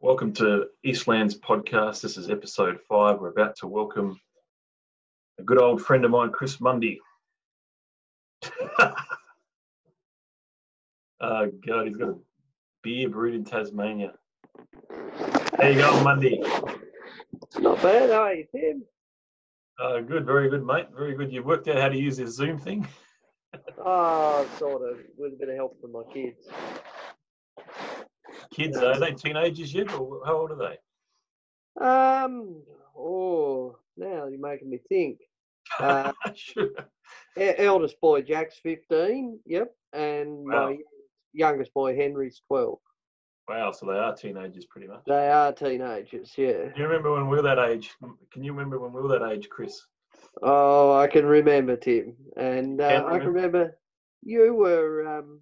Welcome to Eastlands podcast. This is episode five. We're about to welcome a good old friend of mine, Chris Mundy. oh God, he's got a beer brewed in Tasmania. There you going, Mundy? Not bad, are you, Tim? Uh, good, very good, mate. Very good. You've worked out how to use this Zoom thing. Oh, sort of, with a bit of help from my kids. Kids, are they teenagers yet, or how old are they? Um, oh, now you're making me think. Uh, sure. eldest boy Jack's 15, yep, and Wow. my youngest boy Henry's 12. Wow, so they are teenagers pretty much. They are teenagers, yeah. Do you remember when we were that age? Can you remember when we were that age, Chris? Oh, I can remember Tim, and uh, Can I can remember you were um,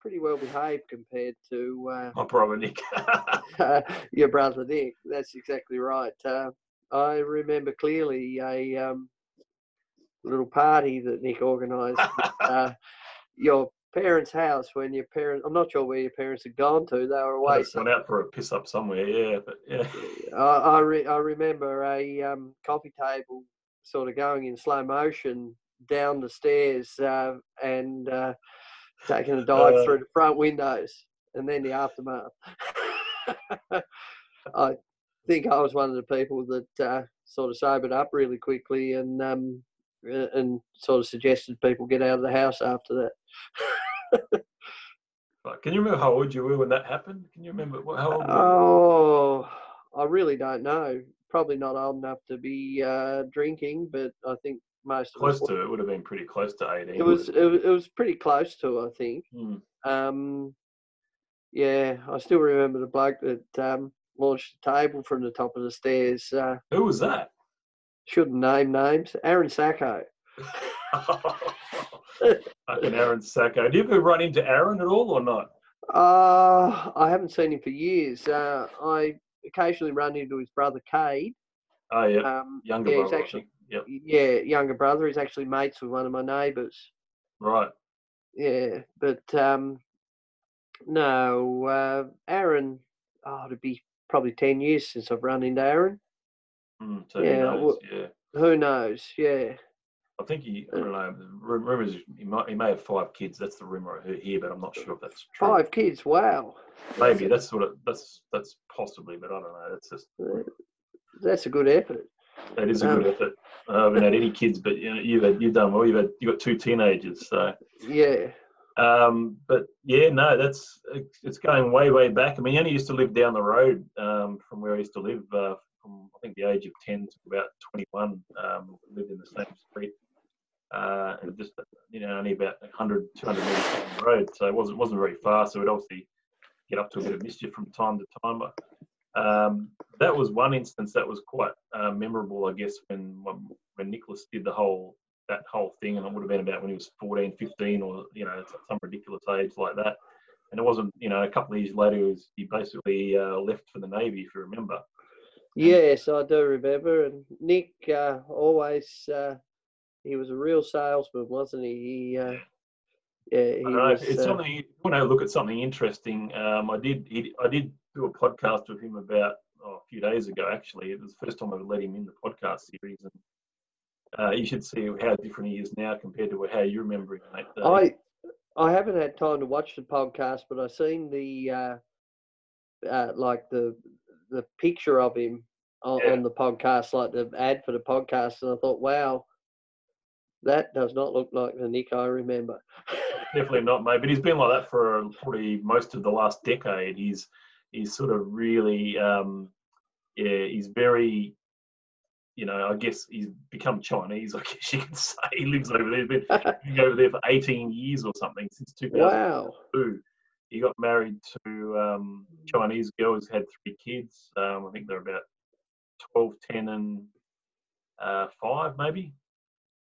pretty well behaved compared to uh, My brother Nick. your brother Nick. That's exactly right. Uh, I remember clearly a um, little party that Nick organised at uh, your parents' house when your parents. I'm not sure where your parents had gone to. They were away. just went out for a piss up somewhere, yeah, but yeah. I I, re- I remember a um, coffee table sort of going in slow motion down the stairs uh, and uh, taking a dive Uh. through the front windows, and then the aftermath. I think I was one of the people that uh, sort of sobered up really quickly and um, uh, and sort of suggested people get out of the house after that. Can you remember how old you were when that happened? Can you remember what, how old? were? Oh, I really don't know. Probably not old enough to be uh, drinking, but I think most of close to it would have been pretty close to eighteen. It was, it was. It was pretty close to. I think. Hmm. Um, yeah, I still remember the bloke that um, launched the table from the top of the stairs. Uh, Who was that? shouldn't name names. Aaron Sacco. Fucking Aaron Sacco. Do you ever run into Aaron at all or not? Uh, I haven't seen him for years. Uh, I occasionally run into his brother Cade. Oh yeah, Um, younger yeah, brother. he's actually. Yep. yeah younger brother. He's actually mates with one of my neighbours. Right. Yeah, but um, no, uh, Aaron. Oh, it'd be probably ten years since I've run into Aaron. Hmm, so Yeah, who knows? well- yeah. Who knows? Yeah. I think he. I don't know. The ru- rumors he might. He may have five kids. That's the rumor I heard here, but I'm not sure if that's true. Five kids. Wow. Maybe that's what. It, that's that's possibly, but I don't know. That's just. Uh, That's a good effort. That is a good Um, effort. I haven't had any kids, but you know, you've had, you've done well. You've had you have got two teenagers, so. Yeah. Um, but yeah, no, that's it's- going way way back. I mean, he only used to live down the road um, from where I used to live. Uh, from I think the age of ten to about twenty one, um, lived in the same street. Uh, and just you know only about 100, 200 meters down the road, so it wasn't wasn't very far. So we'd obviously get up to a bit of mischief from time to time. But um, that was one instance that was quite uh, memorable, I guess, when when Nicholas did the whole that whole thing, and it would have been about when he was 14, 15, or you know some ridiculous age like that. And it wasn't, you know, a couple of years later, he, was, he basically uh, left for the navy, if you remember. Yes, I do remember. And Nick uh, always, uh, he was a real salesman, wasn't he? He, uh, yeah, know, was. it's uh, something. You want to look at something interesting. Um, I did. I did do a podcast with him about oh, a few days ago. Actually, it was the first time I've let him in the podcast series, and uh, you should see how different he is now compared to how you remember him, mate. Uh, I I haven't had time to watch the podcast, but I've seen the uh, uh, like the the picture of him on, Yeah. on the podcast, like the ad for the podcast, and I thought, wow, that does not look like the Nick I remember. Definitely not, mate. But he's been like that for probably most of the last decade. He's he's sort of really, um, yeah, he's very, you know, I guess he's become Chinese. I guess you could say he lives over there. He's been over there for 18 years or something since 2002. wow. He got married to um, Chinese girl. He's had three kids. Um, I think they're about 12, 10, and uh, five, maybe.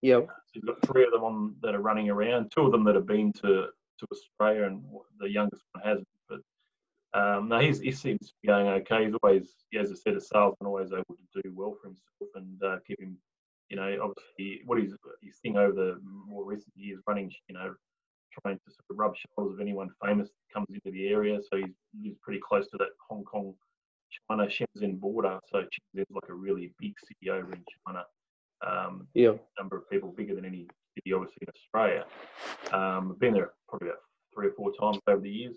Yeah. So he's got three of them on that are running around. Two of them that have been to, to Australia, and the youngest one hasn't. Um, no, he's, he seems to be going okay. He's always, as I said, a salesman, always able to do well for himself and uh, keep him, you know, obviously what his his thing over the more recent years, running, you know, trying to sort of rub shoulders of anyone famous that comes into the area. So he's, he's pretty close to that Hong Kong China Shenzhen border. So Shenzhen's like a really big city over in China. Um, Yeah. number of people bigger than any city, obviously in Australia. Um, been there probably about three or four times over the years.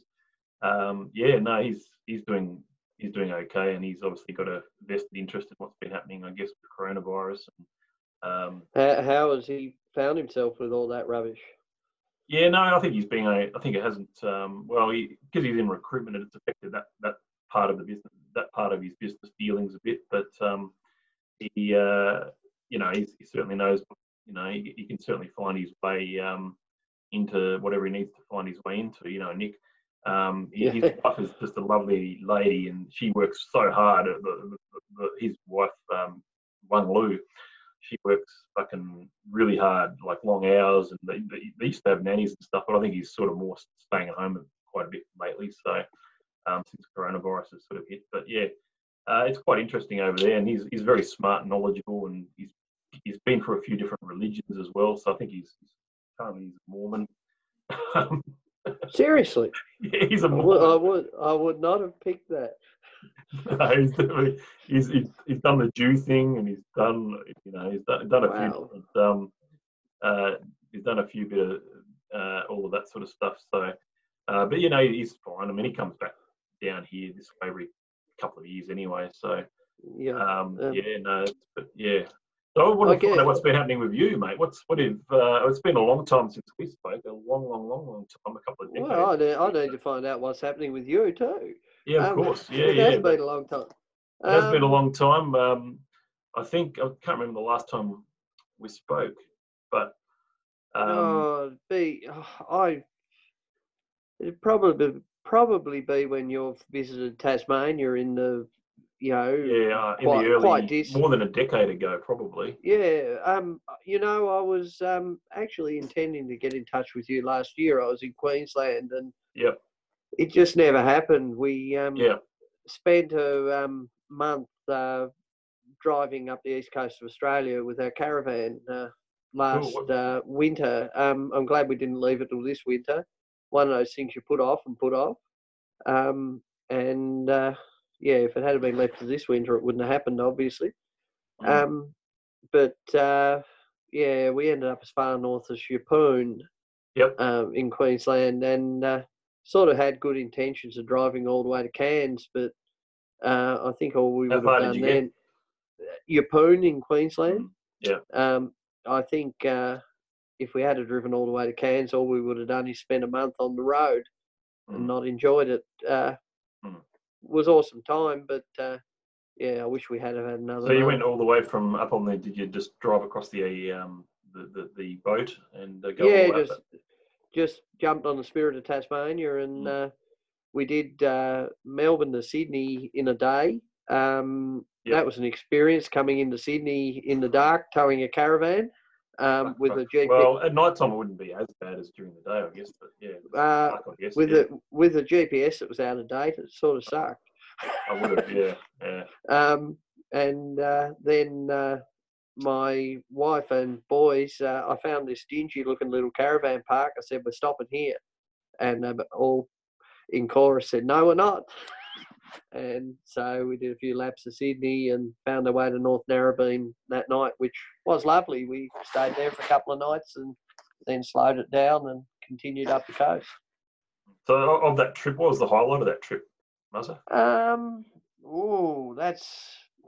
Um, yeah, no, he's he's doing he's doing okay, and he's obviously got a vested interest in what's been happening, I guess, with coronavirus. And, um, How, how has he found himself with all that rubbish? yeah, no, I think he's being a. I think it hasn't. Um, well, because he's in recruitment, and it's affected that that part of the business, that part of his business dealings a bit. But um, he, uh, you know, he's, he certainly knows. You know, he, he can certainly find his way um, into whatever he needs to find his way into. You know, Nick. Um, his wife is just a lovely lady, and she works so hard. The, the, the, his wife, um, Wang Lu, she works fucking really hard, like long hours, and they, they, they used to have nannies and stuff, but I think he's sort of more staying at home quite a bit lately. So um, since coronavirus has sort of hit, but yeah, uh, it's quite interesting over there, and he's he's very smart and knowledgeable, and he's he's been for a few different religions as well. So I think he's, he's currently he's Mormon. Seriously, yeah, he's a I would, I would, I would not have picked that. No, he's, he's, he's he's done the Jew thing, and he's done you know he's done, done a few Wow. different, um uh he's done a few bit of uh, all of that sort of stuff. So, uh, but you know he's fine. I mean he comes back down here this way every couple of years anyway. So Yeah. um, Um, yeah no, but yeah. So I want to Okay. find out what's been happening with you, mate. What's what if uh, it's been a long time since we spoke, a long, long, long, long time, a couple of decades. Well, I need, I need to find out what's happening with you too. yeah, of Um, course, yeah, it yeah. has been a long time. It has been a Um, long time. Um, I think I can't remember the last time we spoke, but um, oh, be I. It'd probably probably be when you've visited Tasmania in the, you know, yeah, uh, in quite- the early, quite more than a decade ago, probably. Yeah, um, you know, I was um, actually intending to get in touch with you last year. I was in Queensland, and Yep. it just never happened. We um, Yeah, spent a um, month uh, driving up the east coast of Australia with our caravan uh, last uh, winter. Um, I'm glad we didn't leave it till this winter. One of those things you put off and put off. Um, and uh, yeah, if it had been left to this winter, it wouldn't have happened, obviously. Mm. Um, but uh, yeah, we ended up as far north as Yeppoon Yep. um, in Queensland and uh, sort of had good intentions of driving all the way to Cairns, but uh, I think all we How would have done then, Yeppoon in Queensland. Yeah. Um, I think uh, if we had driven all the way to Cairns, all we would have done is spent a month on the road Mm. and not enjoyed it. Uh, Mm. Was awesome time, but uh, yeah, I wish we had had another. So you month. went all the way from up on there. Did you just drive across the um the the, the boat and uh, go? yeah, all the up just just jumped on the Spirit of Tasmania, and uh, we did uh, Melbourne to Sydney in a day. Um, Yep. That was an experience coming into Sydney in the dark, towing a caravan um, with a GPS. Well, at night time it wouldn't be as bad as during the day, I guess. But yeah, Uh, guess. with yeah. a with a GPS that was out of date, it sort of sucked. I would have, yeah, yeah. Um, and uh, then uh, my wife and boys, uh, I found this dingy looking little caravan park. I said, We're stopping here. And uh, all in chorus said, No, we're not. And so we did a few laps of Sydney and found our way to North Narrabeen that night, which was lovely. We stayed there for a couple of nights and then slowed it down and continued up the coast. So of that trip, what was the highlight of that trip, Muzza? Um, oh, that's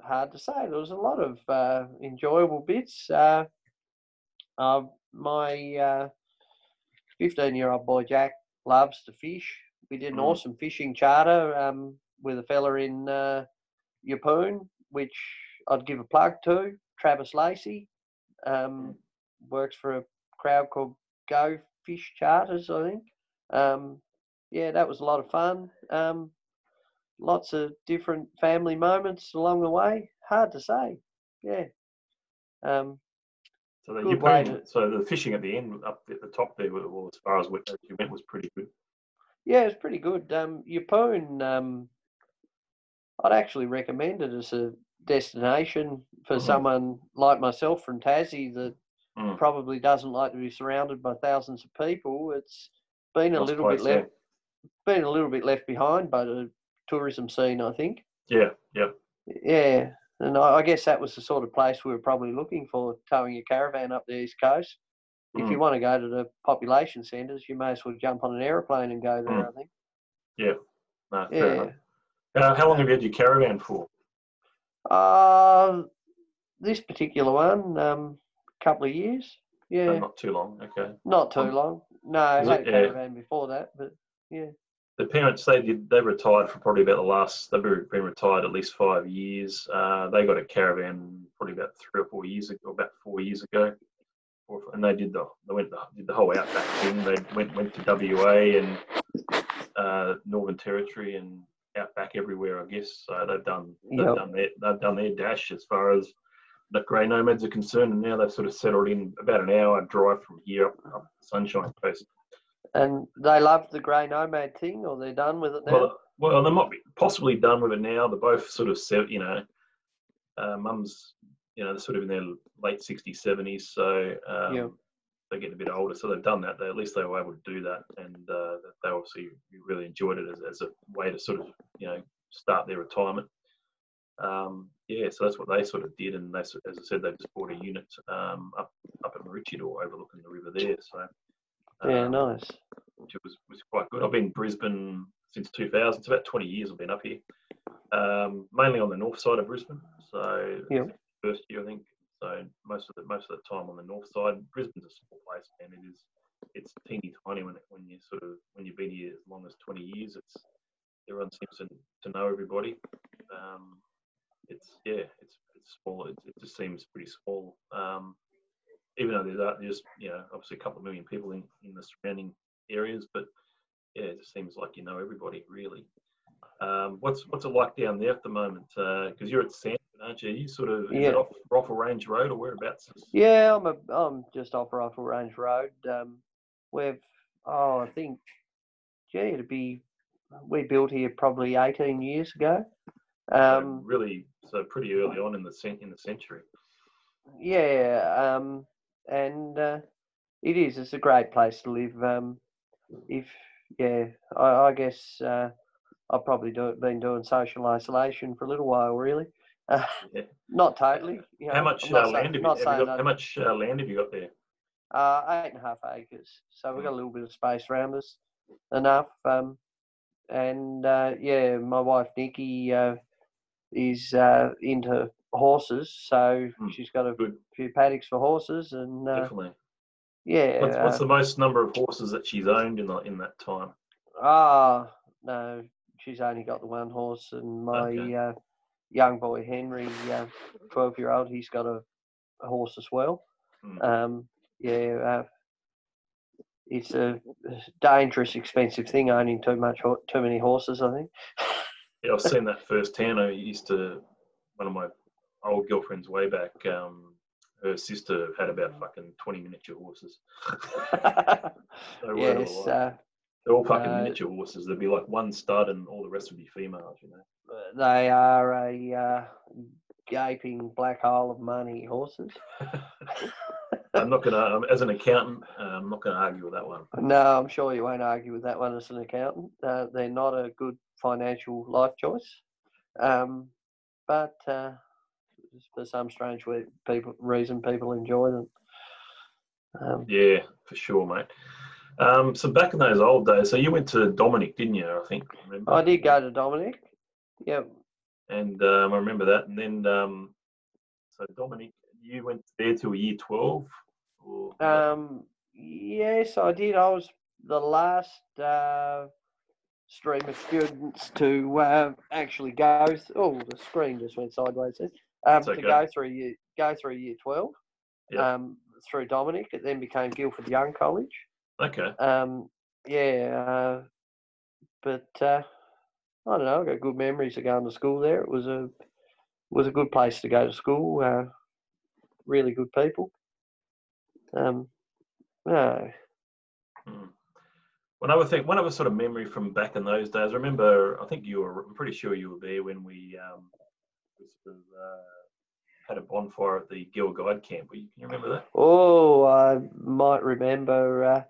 hard to say. There was a lot of uh, enjoyable bits. Uh, uh, my uh, 15 year old boy Jack loves to fish. We did an Mm. awesome fishing charter um, with a fella in uh, Yeppoon, which I'd give a plug to, Travis Lacey. Um, works for a crowd called Go Fish Charters, I think. Um, yeah, that was a lot of fun. Um, lots of different family moments along the way. Hard to say. Yeah. Um, So the to- so the fishing at the end, up at the top there, well, as far as you went, was pretty good. yeah, it's pretty good. Um, Yeppoon, um, I'd actually recommend it as a destination for Mhm. someone like myself from Tassie that Mm. probably doesn't like to be surrounded by thousands of people. It's been a little bit yeah. left, been a little bit left behind by the tourism scene, I think. Yeah, yeah. Yeah, and I, I guess that was the sort of place we were probably looking for, towing your caravan up the east coast. If you Mm. want to go to the population centres, you may as well jump on an aeroplane and go there. Mm. I think. No, fair Yeah. Uh, how long have you had your caravan for? Uh, this particular one, um, couple of years. Yeah, No, not too long. Okay. not too um, long. No, I had it? a Yeah. caravan before that, but yeah. The parents they did they retired for probably about the last they've been been retired at least five years. Uh, they got a caravan probably about three or four years ago, about four years ago, and they did the they went the, did the whole outback thing. They went went to WA and uh, Northern Territory and outback everywhere, I guess. So they've done they've Yep. done their they've done their dash as far as the grey nomads are concerned, and now they've sort of settled in about an hour drive from here up, up Sunshine Coast. And they love the grey nomad thing, or they're done with it now. Well, well, they might be possibly done with it now. They're both sort of, you know, uh, mum's, you know, they're sort of in their late 60s, 70s. So um, Yeah. They're getting a bit older. So they've done that. They, at least they were able to do that. And uh, they obviously really enjoyed it as, as a way to sort of, you know, start their retirement. Um, yeah, so that's what they sort of did. And they, as I said, they just bought a unit um, up up at Maroochydore overlooking the river there. So yeah, um, nice. which was, was quite good. I've been in Brisbane since 2000. It's about 20 years I've been up here, um, mainly on the north side of Brisbane. So Yep. first year, I think. So most of the most of the time on the north side. Brisbane's a small place, and it is it's teeny tiny when when you sort of when you've been here as long as 20 years. It's everyone seems to, to know everybody. Um, it's yeah, it's it's small. It, it just seems pretty small. Um, even though there's uh, you know obviously a couple of million people in, in the surrounding areas, but yeah, it just seems like you know everybody really. Um, what's what's it like down there at the moment? Because you're at Sandford, aren't you? You sort of Yeah. off Rifle Range Road or whereabouts? Yeah, I'm a, I'm just off Rifle Range Road. Um, we've oh, I think, gee, it'd be we built here probably 18 years ago. so Um, really, so pretty early on in the cent- in the century. yeah, um, and uh, it is. It's a great place to live. Um, if yeah, I, I guess uh, I've probably do, been doing social isolation for a little while, really. Uh, Yeah. Not totally. You know, How much uh, land have you, have you got? How much uh, land have you got there? Uh, eight and a half acres. So we've got a little bit of space around us, enough. Um, and uh, yeah, my wife Nikki uh, is uh, into horses, so Hmm, she's got a Good, few paddocks for horses, and uh, definitely. yeah. What's, what's the most number of horses that she's owned in the, in that time? Ah, no, she's only got the one horse, and my Okay. Young boy Henry, uh, twelve-year-old, he's got a, a horse as well. Hmm. Um, yeah, uh, it's a dangerous, expensive thing owning too much, too many horses. I think. Yeah, I've seen that firsthand. I used to, one of my old girlfriends way back, um, her sister had about fucking 20 miniature horses. No word of a yes, uh, They're all fucking uh, miniature horses. There'd be like one stud and all the rest would be females, you know. they are a uh, gaping black hole of money horses. I'm not going to, as an accountant, uh, I'm not going to argue with that one. No, I'm sure you won't argue with that one as an accountant. Uh, they're not a good financial life choice, um, but uh, for some strange way, people reason people enjoy them. Um, Yeah, for sure, mate. Um, so back in those old days, so you went to Dominic, didn't you? I think. Remember? I did go to Dominic. Yep. And um, I remember that. And then, um, so Dominic, you went there till year 12? Or, Um, yes, I did. I was the last uh, stream of students to uh, actually go. Th- oh, the screen just went sideways. Um, It's to go through year go through year twelve. Yeah. Um, through Dominic, it then became Guildford Young College. Okay. Um, yeah, uh, but uh, I don't know. I've got good memories of going to school there. It was a was a good place to go to school. Uh, really good people. Um, no, Hmm. One other thing, one other sort of memory from back in those days. I remember, I think you were, I'm pretty sure you were there when we, um, we sort of, uh, had a bonfire at the Girl Guide camp. Can you remember that? Oh, I might remember, uh,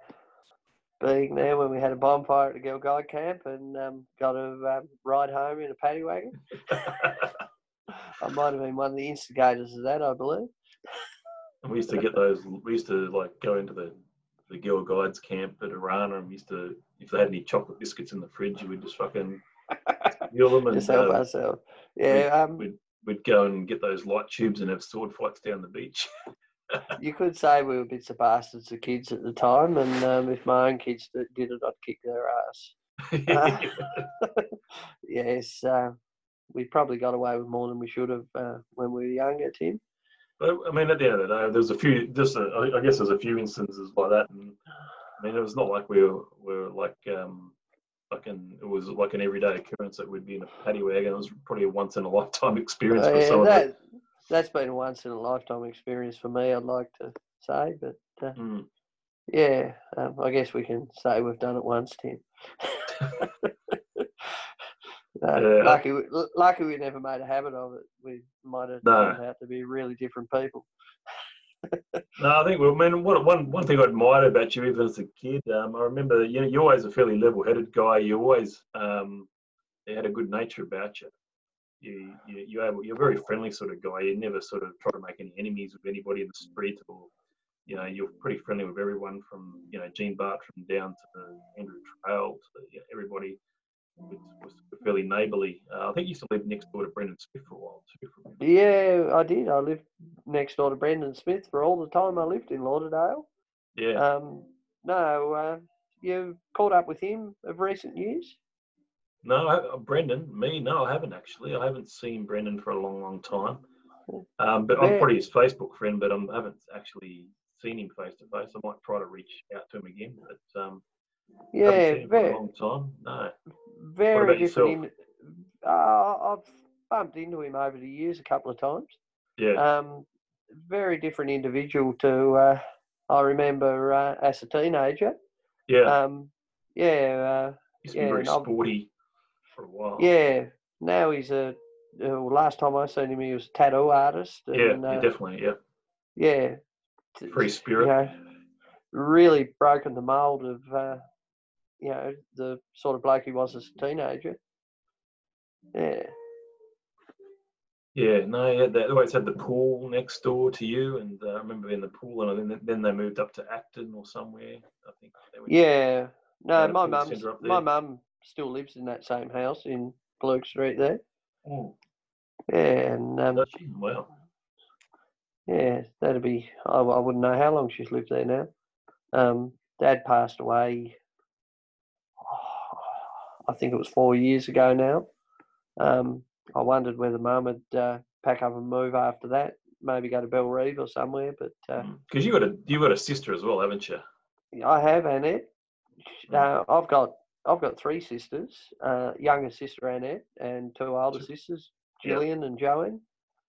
being there when we had a bonfire at the Girl Guide camp and um, got a um, ride home in a paddy wagon. I might have been one of the instigators of that, I believe. we used to get those. We used to like go into the the Girl Guides camp at Arana, and we used to if they had any chocolate biscuits in the fridge, we would just fucking steal them and Just help uh, ourselves. Yeah, um, we'd, we'd go and get those light tubes and have sword fights down the beach. you could say we were bits of bastards of kids at the time, and um, if my own kids did it, I'd kick their ass. yes, uh, we probably got away with more than we should have uh, when we were younger, Tim. But I mean, at the end of the day, there's a few. Just, a, I guess, there's a few instances like that, and I mean, it was not like we were, we were like, um, fucking. It was like an everyday occurrence that we'd be in a paddy wagon. It was probably a once in a lifetime experience Uh, for yeah, some of that. That's been a once in a lifetime experience for me, I'd like to say. But uh, Mm. yeah, um, I guess we can say we've done it once, Tim. No, Yeah. lucky, we, lucky we never made a habit of it. We might have No. turned out to be really different people. No, I think. Well, I mean, one one one thing I admired about you, even as a kid, um, I remember you know, you're always a fairly level-headed guy. You always um, you had a good nature about you. You you you able, you're a very friendly sort of guy. You never sort of try to make any enemies with anybody in the street, or you know, you're pretty friendly with everyone from you know Gene Bartram down to Andrew Trail to you know, everybody. Was, was fairly neighbourly. Uh, I think you used to live next door to Brendan Smith for a while too. Yeah, I did. I lived next door to Brendan Smith for all the time I lived in Lauderdale. Yeah. Um, no, uh, you caught up with him of recent years? No, I- uh, Brendan, me, no, I haven't actually. I haven't seen Brendan for a long, long time. Um, but I'm probably his Facebook friend, but I'm, I haven't actually seen him face to face. I might try to reach out to him again, but um, Yeah, him for a very, long time. No. very different. In, uh, I've bumped into him over the years a couple of times. Yeah. Um, very different individual to uh, I remember uh, as a teenager. yeah. Um, yeah, uh, Used to be yeah, very sporty for a while. yeah. Now he's a. Uh, last time I seen him, he was a tattoo artist. And, Yeah, yeah, uh, definitely. Yeah. yeah. Free you spirit. know, really broken the mold of uh, you know the sort of bloke he was as a teenager. Yeah, Yeah, no, that. They always had the pool next door to you, and uh, I remember in the pool, and then, then they moved up to Acton or somewhere. I think. They went yeah. No, my mum's my mum still lives in that same house in Gluck Street there. Oh, Yeah, and um, does she? Wow. yeah, that'd be. I, I wouldn't know how long she's lived there now. Um, Dad passed away. I think it was four years ago now. Um, I wondered whether Mum would uh, pack up and move after that, maybe go to Bellerive or somewhere. But uh, Because you got a you got a sister as well, haven't you? I have Annette. Sh- Mm. Uh, I've got I've got three sisters. Uh, younger sister Annette and two older sisters, Yeah. Gillian and Joanne.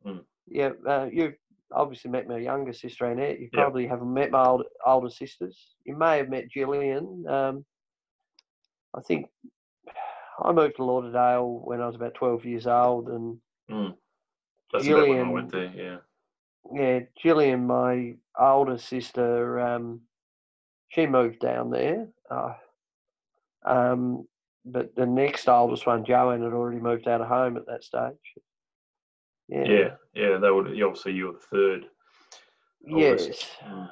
Mm. Yeah, uh, you've obviously met my younger sister Annette. You probably haven't met my old, older sisters. You may have met Gillian. Um, I think I moved to Lauderdale when I was about twelve years old, and Mm. That's about when I went there. Yeah. yeah, Gillian, my older sister, um, she moved down there. Uh, um, but the next oldest one, Joanne, had already moved out of home at that stage. Yeah. Yeah. Yeah. They would. you- Obviously, you were the third. oldest. Yes. Mm.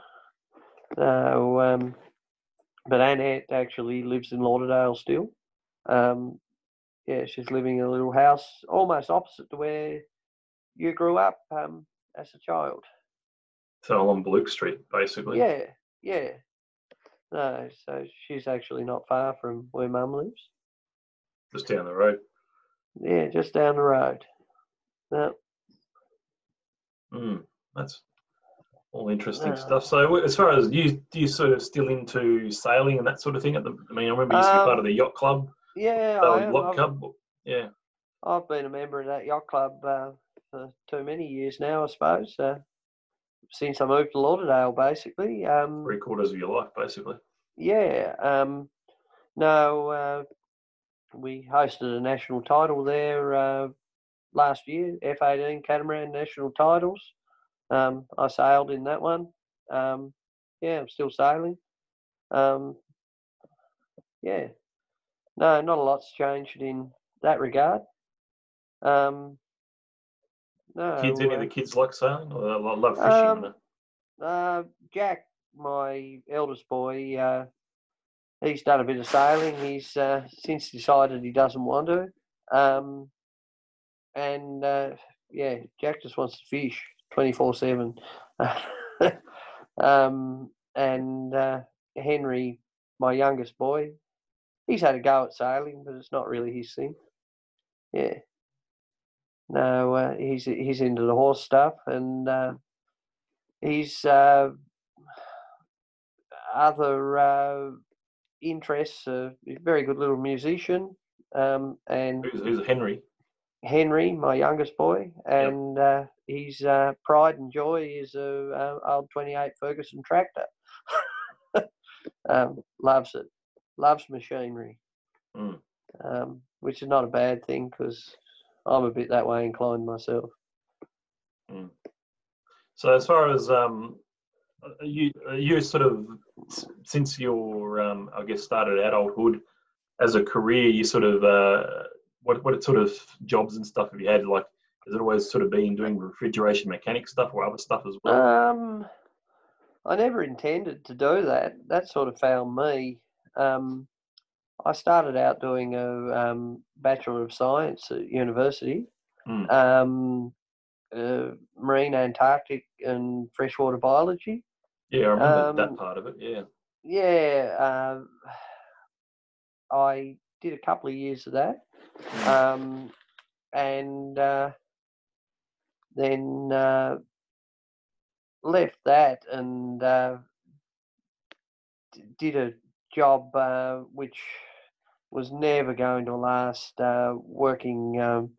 So, um, but Annette actually lives in Lauderdale still. Um, yeah, she's living in a little house almost opposite to where you grew up um, as a child. So along Luke Street, basically. Yeah, yeah. No, so she's actually not far from where Mum lives. Just down the road. Yeah, just down the road. No, Mm. That's all interesting Yeah. stuff. So, as far as you, do you sort of still into sailing and that sort of thing? At the, I mean, I remember you used to be part Um, of the yacht club, yeah, I am. yacht I've, club. Yeah. I've been a member of that yacht club uh, for too many years now, I suppose. Uh, since I moved to Lauderdale, basically. Um, Three quarters of your life, basically. Yeah. Um, no, uh, we hosted a national title there uh, last year, F18 Catamaran National Titles. Um, I sailed in that one. Um, yeah, I'm still sailing. Um, yeah. No, not a lot's changed in that regard. Um, no. Kids, any of the kids like sailing? Or they lo- love fishing? Um. Uh, Jack, my eldest boy, uh, he's done a bit of sailing. He's uh, since decided he doesn't want to. Um, and uh, yeah, Jack just wants to fish 24 7. Um, and uh, Henry, my youngest boy, he's had a go at sailing, but it's not really his thing. Yeah. No, uh, he's he's into the horse stuff, and uh, he's uh, other uh, interests. Uh, he's a very good little musician, um, and Who's, who's Henry? Henry, my youngest boy, and uh, his uh, pride and joy is a, uh old 28 Ferguson tractor. um, loves it, loves machinery, Mm. um, which is not a bad thing because I'm a bit that way inclined myself. So as far as um, you you sort of since your um, I guess started adulthood as a career, you sort of uh, what what sort of jobs and stuff have you had? Like, has it always sort of been doing refrigeration mechanic stuff or other stuff as well? Um, I never intended to do that. That sort of found me. Um, I started out doing a um, Bachelor of Science at university, Mm. um, uh, marine Antarctic and freshwater biology. yeah, I remember that um, part of it. Yeah. Yeah, uh, I did a couple of years of that, Mm. um, and uh, then uh, left that and uh, d- did a job uh, which was never going to last. Uh, working, um,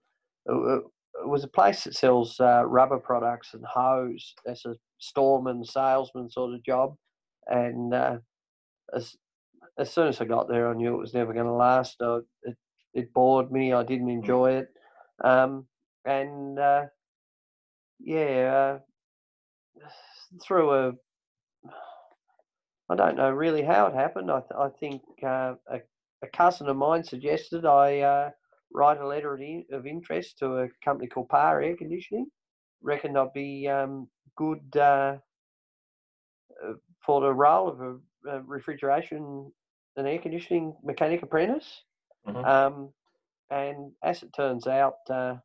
it, it- it was a place that sells uh, rubber products and hose. That's a storeman, salesman sort of job, and uh, as as soon as I got there, I knew it was never going to last. It it bored me. I didn't enjoy it, um, and uh, yeah, uh, through a I don't know really how it happened. I th- I think uh, a a cousin of mine suggested I uh, write a letter of, in- of interest to a company called Par Air Conditioning. Reckoned I'd be um, good uh, uh, for the role of a, a refrigeration and air conditioning mechanic apprentice. Mhm. Um, and as it turns out, uh,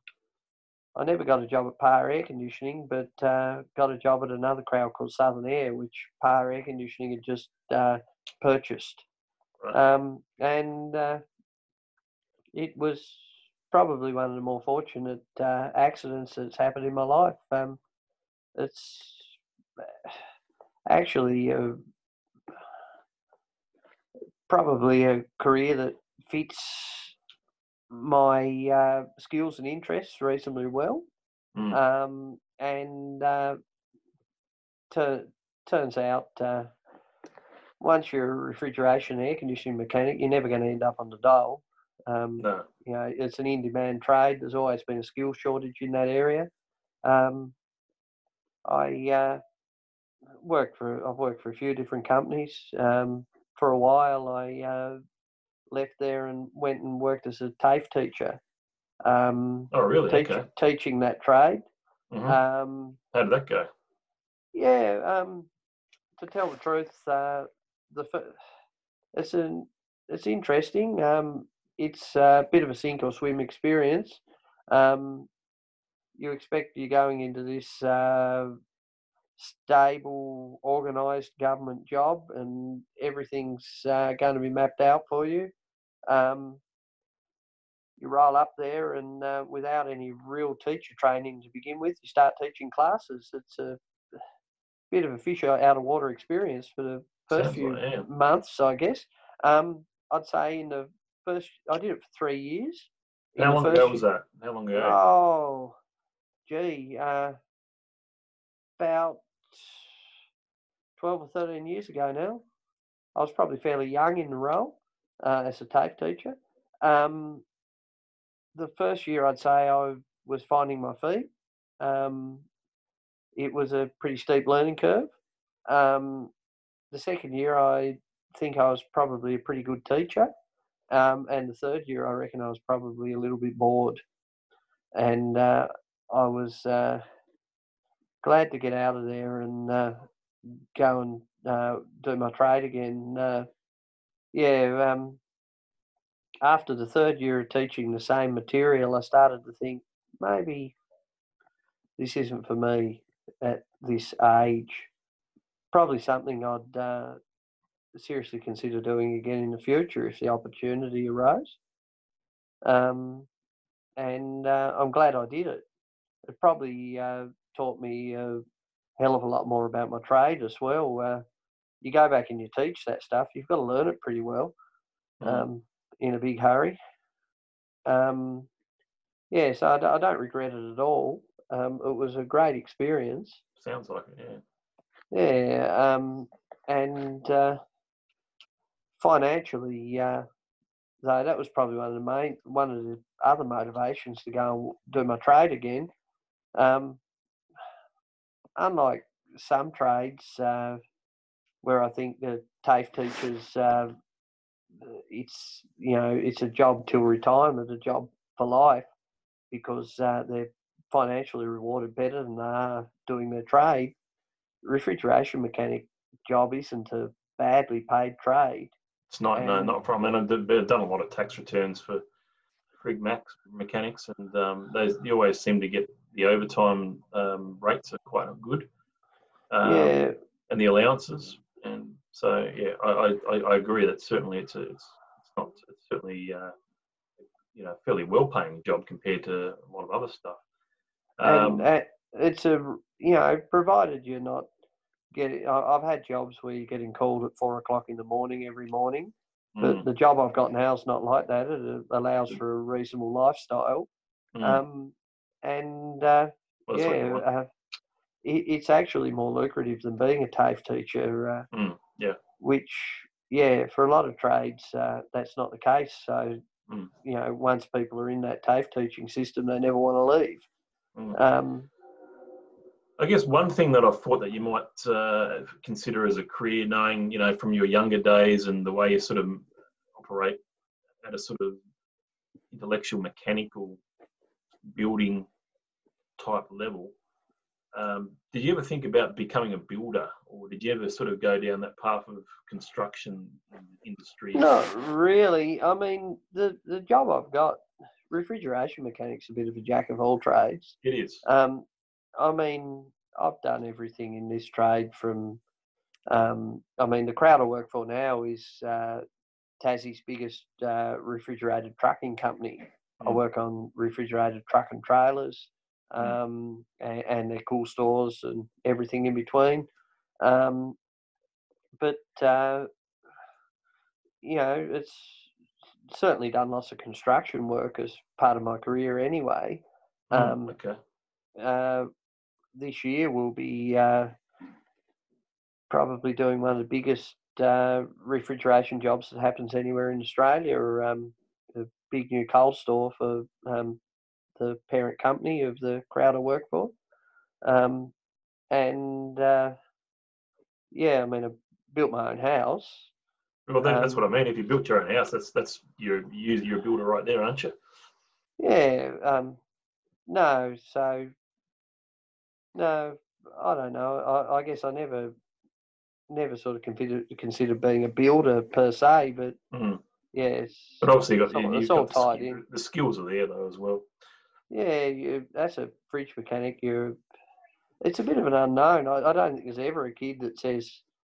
I never got a job at Par Air Conditioning, but uh, got a job at another crowd called Southern Air, which Par Air Conditioning had just uh, purchased. Right. Um, and uh, it was probably one of the more fortunate uh, accidents that's happened in my life. Um, it's actually uh, probably a career that fits my uh, skills and interests reasonably well. Mm. Um, and uh, tu- turns out uh, once you're a refrigeration air conditioning mechanic, you're never going to end up on the dole. Um, no. you know, it's an in-demand trade. There's always been a skill shortage in that area. Um, I uh, worked for I've worked for a few different companies. Um, for a while, I uh, left there and went and worked as a TAFE teacher, um, Oh, really? teach, Okay. teaching that trade. Mhm. Um, How did that go? yeah, um, to tell the truth, uh, the it's an it's interesting. Um, it's a bit of a sink or swim experience. Um, you expect you're going into this uh, stable, organised government job, and everything's uh, going to be mapped out for you. Um, you roll up there, and uh, without any real teacher training to begin with, you start teaching classes. It's a bit of a fish out of water experience for the first few months, I guess. Um, I'd say in the first, I did it for three years. In How long ago year- was that? How long ago? Oh, gee, uh, about 12 or 13 years ago now. I was probably fairly young in the role uh, as a TAFE teacher. Um, the first year, I'd say I was finding my feet. Um, it was a pretty steep learning curve. Um, the second year, I think I was probably a pretty good teacher. Um, and the third year, I reckon I was probably a little bit bored. And uh, I was uh, glad to get out of there and uh, go and uh, do my trade again. Uh, yeah, um, after the third year of teaching the same material, I started to think maybe this isn't for me at this age. Probably something I'd uh, seriously consider doing again in the future if the opportunity arose. Um, and uh, I'm glad I did it. It probably uh, taught me a hell of a lot more about my trade as well. You go back and you teach that stuff, you've got to learn it pretty well mm. um, in a big hurry. Um, yeah, so I d- I don't regret it at all. Um, it was a great experience. Sounds like it, yeah. Yeah, um, and uh, financially, uh, though, that was probably one of the main, one of the other motivations to go and do my trade again. Um, unlike some trades, uh, where I think the TAFE teachers, uh, it's you know it's a job till retirement, a job for life, because uh, they're financially rewarded better than they are doing their trade. Refrigeration mechanic job isn't a badly paid trade. It's not, and, no, not from. And I've done a lot of tax returns for Frig Max mechanics, and um, they you always seem to get the overtime um, rates are quite good. Um, yeah. And the allowances, so yeah, I, I, I agree that certainly it's a, it's it's not it's certainly uh, you know fairly well paying job compared to a lot of other stuff. Um, and uh, it's a you know provided you're not getting. I've had jobs where you're getting called at four o'clock in the morning every morning. But mm. the job I've got now is not like that. It allows for a reasonable lifestyle. Mm. Um, and uh, well, yeah, uh, it, it's actually more lucrative than being a TAFE teacher. Uh, mm. Yeah. Which, yeah, for a lot of trades, uh, that's not the case. So, mm. you know, once people are in that TAFE teaching system, they never want to leave. Mm. Um, I guess one thing that I thought that you might uh, consider as a career, knowing you know from your younger days and the way you sort of operate at a sort of intellectual, mechanical building type level. Um, did you ever think about becoming a builder, or did you ever sort of go down that path of construction industry? No, really. I mean, the the job I've got, refrigeration mechanics, a bit of a jack of all trades. It is. Um, I mean, I've done everything in this trade from. Um, I mean, the crowd I work for now is uh, Tassie's biggest uh, refrigerated trucking company. Mm. I work on refrigerated truck and trailers. Um, and, and, their cool stores and everything in between. Um, but uh, you know, it's certainly done lots of construction work as part of my career anyway. Mm, um, okay. Uh, this year we'll be uh, probably doing one of the biggest uh, refrigeration jobs that happens anywhere in Australia, or um, a big new cold store for um, the parent company of the crowd I work for. Um, and uh, yeah, I mean, I built my own house. Well, then, that's what I mean. If you built your own house, that's that's you're you're a builder right there, aren't you? Yeah. Um, no, so no, I don't know. I, I guess I never, never sort of considered considered being a builder per se, but mm. yeah. but obviously, you got, it's, you, it's all tied the, in. The skills are there though as well. Yeah, you, that's a fridge mechanic. You're. It's a bit of an unknown. I, I, don't think there's ever a kid that says,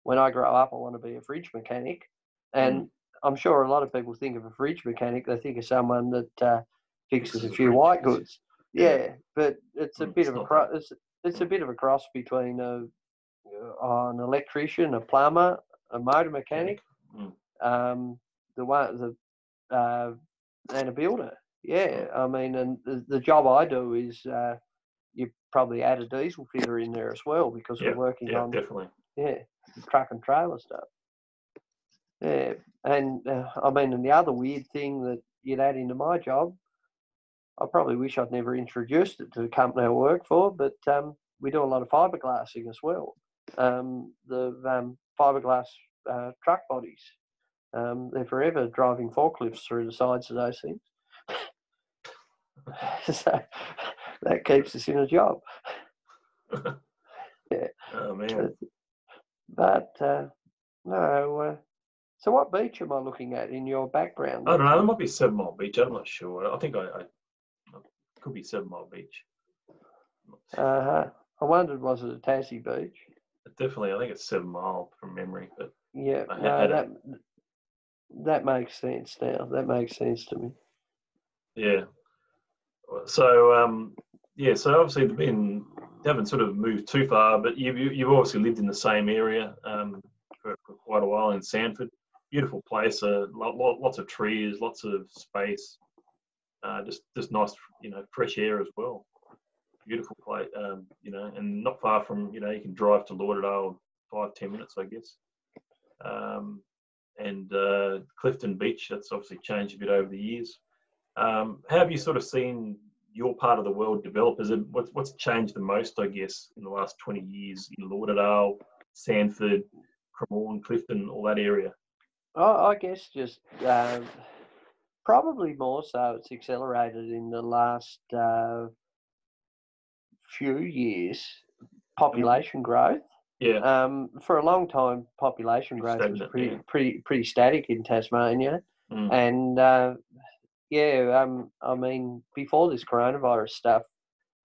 "When I grow up, I want to be a fridge mechanic." And mm. I'm sure a lot of people think of a fridge mechanic. They think of someone that uh, fixes a few white goods. Yeah, but it's a mm, bit of a it's, it's a bit of a cross between a, uh, an electrician, a plumber, a motor mechanic, mm. um, the one the uh, and a builder. Yeah, I mean, and the, the job I do is uh, you probably add a diesel fitter in there as well because we're working yeah, on definitely yeah truck and trailer stuff. Yeah, and uh, I mean, and the other weird thing that you'd add into my job I probably wish I'd never introduced it to the company I work for, but um, we do a lot of fiberglassing as well. Um, the um, fiberglass uh, truck bodies. Um, they're forever driving forklifts through the sides of those things. so that keeps us in a job. yeah. Oh man. But uh, no. Uh, so what beach am I looking at in your background? I don't know. It might be Seven Mile Beach. I'm not sure. I think I, I could be Seven Mile Beach. Uh huh. I wondered was it a Tassie beach? Definitely, I think it's Seven Mile from memory, but yeah, no, that that makes sense now. That makes sense to me. Yeah. So um, yeah, so obviously they've been haven't sort of moved too far, but you've you've obviously lived in the same area um, for, for, quite a while in Sandford. Beautiful place, uh, lots of trees, lots of space, uh, just just nice, you know, fresh air as well. Beautiful place, um, you know, and not far from, you know, you can drive to Lauderdale five ten minutes, I guess. Um, and uh, Clifton Beach, that's obviously changed a bit over the years. Um, how have you sort of seen your part of the world develop? Is it what's what's changed the most, I guess, in the last twenty years in Lauderdale, Sandford, Cremorne, Clifton, all that area? Oh, I guess just uh, probably more so. It's accelerated in the last uh, few years. Mm-hmm. Population growth. Yeah. Um, for a long time, population growth Stagnant, was pretty, yeah. pretty, pretty static in Tasmania, mm. and uh, yeah, um, I mean, before this coronavirus stuff,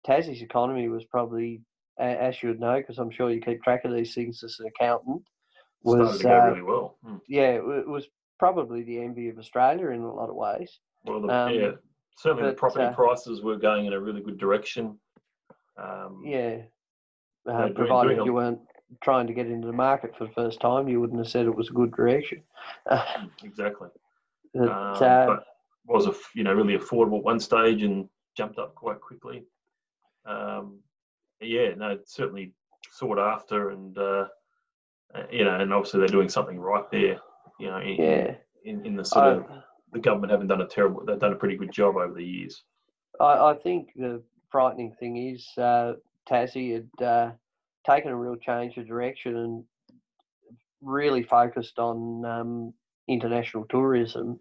Tassie's economy was probably, as you would know, because I'm sure you keep track of these things as an accountant, was to go uh, really well. Hmm. Yeah, it was probably the envy of Australia in a lot of ways. Well, the, um, yeah, certainly but, the property uh, prices were going in a really good direction. Um, yeah, uh, doing, provided doing you weren't trying to get into the market for the first time, you wouldn't have said it was a good direction. exactly. But, um, uh, but was a you know really affordable at one stage and jumped up quite quickly. Um, yeah, no, certainly sought after, and uh, uh, you know, and obviously they're doing something right there. You know, in, yeah. in, in the sort of the government haven't done a terrible, they've done a pretty good job over the years. I, I think the frightening thing is uh, Tassie had uh, taken a real change of direction and really focused on um, international tourism.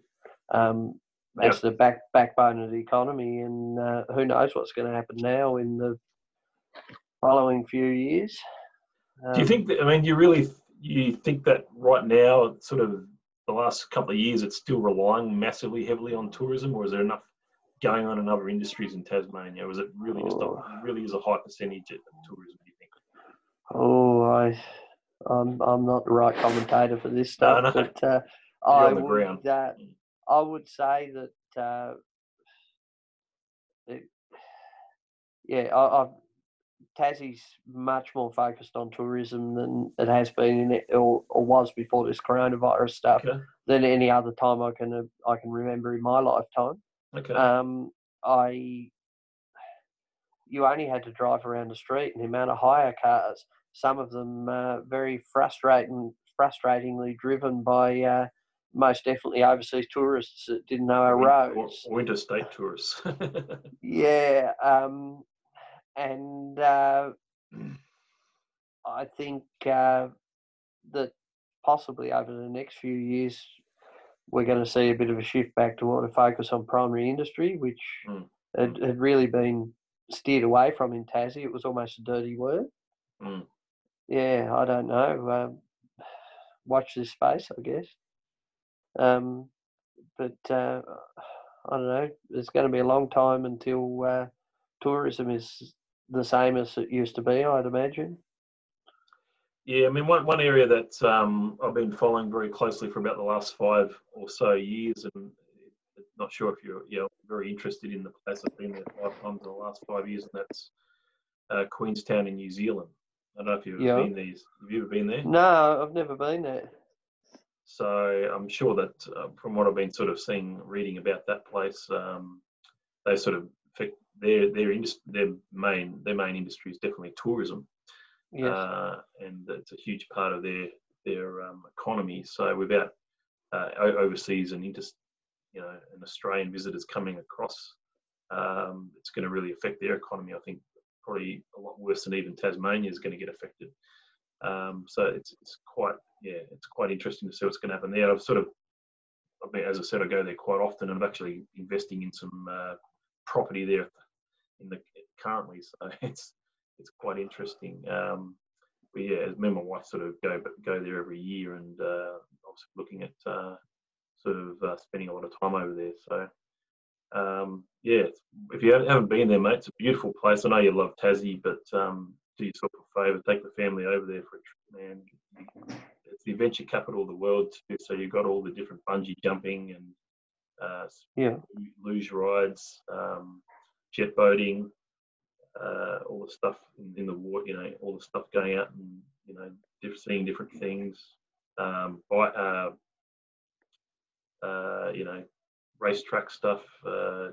Um, as the back backbone of the economy. And uh, who knows what's going to happen now in the following few years. Um, do you um, think that? I mean, do you really you think that right now, sort of the last couple of years, it's still relying massively heavily on tourism, or is there enough going on in other industries in Tasmania? Or is it really just a, oh. really is a high percentage of tourism? Do you think? Oh, I. I'm I'm not the right commentator for this stuff, no, no. but uh, I would, uh, I would say that uh, it, yeah, I, I've, Tassie's much more focused on tourism than it has been in it or, or was before this coronavirus stuff okay. than any other time I can uh, I can remember in my lifetime. Okay. Um, I you only had to drive around the street and the amount of hire cars, some of them uh, very frustrating, frustratingly driven by uh, most definitely overseas tourists that didn't know our roads. Winter state tourists. yeah, um, and uh, I think uh, that possibly over the next few years we're going to see a bit of a shift back toward a focus on primary industry, which mm. had, had, really been steered away from in Tassie. It was almost a dirty word. Mm. Yeah, I don't know. Um, watch this space, I guess. Um, but uh, I don't know. It's going to be a long time until uh, tourism is the same as it used to be. I'd imagine. Yeah, I mean, one, one area that um, I've been following very closely for about the last five or so years, and not sure if you're, you're very interested in the place. I've been there five times in the last five years, and that's uh, Queenstown in New Zealand. I don't know if you've yeah. been there. Have you ever been there? No, I've never been there. So I'm sure that uh, from what I've been sort of seeing, reading about that place, um, they sort of their their industry, their main their main industry is definitely tourism, yes. uh, and it's a huge part of their their um, economy. So without uh, overseas and inter, you know, and Australian visitors coming across, um, it's going to really affect their economy. I think probably a lot worse than even Tasmania is going to get affected. Um, so it's it's quite yeah, it's quite interesting to see what's going to happen there. I've sort of, I mean, as I said, I go there quite often, and I'm actually investing in some uh, property there in the currently. So it's it's quite interesting. Um, but yeah, me and my wife sort of go go there every year, and uh, obviously looking at uh, sort of uh, spending a lot of time over there. So um, yeah, if you haven't been there, mate, it's a beautiful place. I know you love Tassie, but um, do yourself a favour, take the family over there for a trip, man. It's the venture capital of the world too. So you've got all the different bungee jumping and uh, yeah, luge rides, um, jet boating, uh, all the stuff in, in, the water. You know, all the stuff going out and you know, diff- seeing different things. Um, by, uh, uh, you know, racetrack stuff, uh,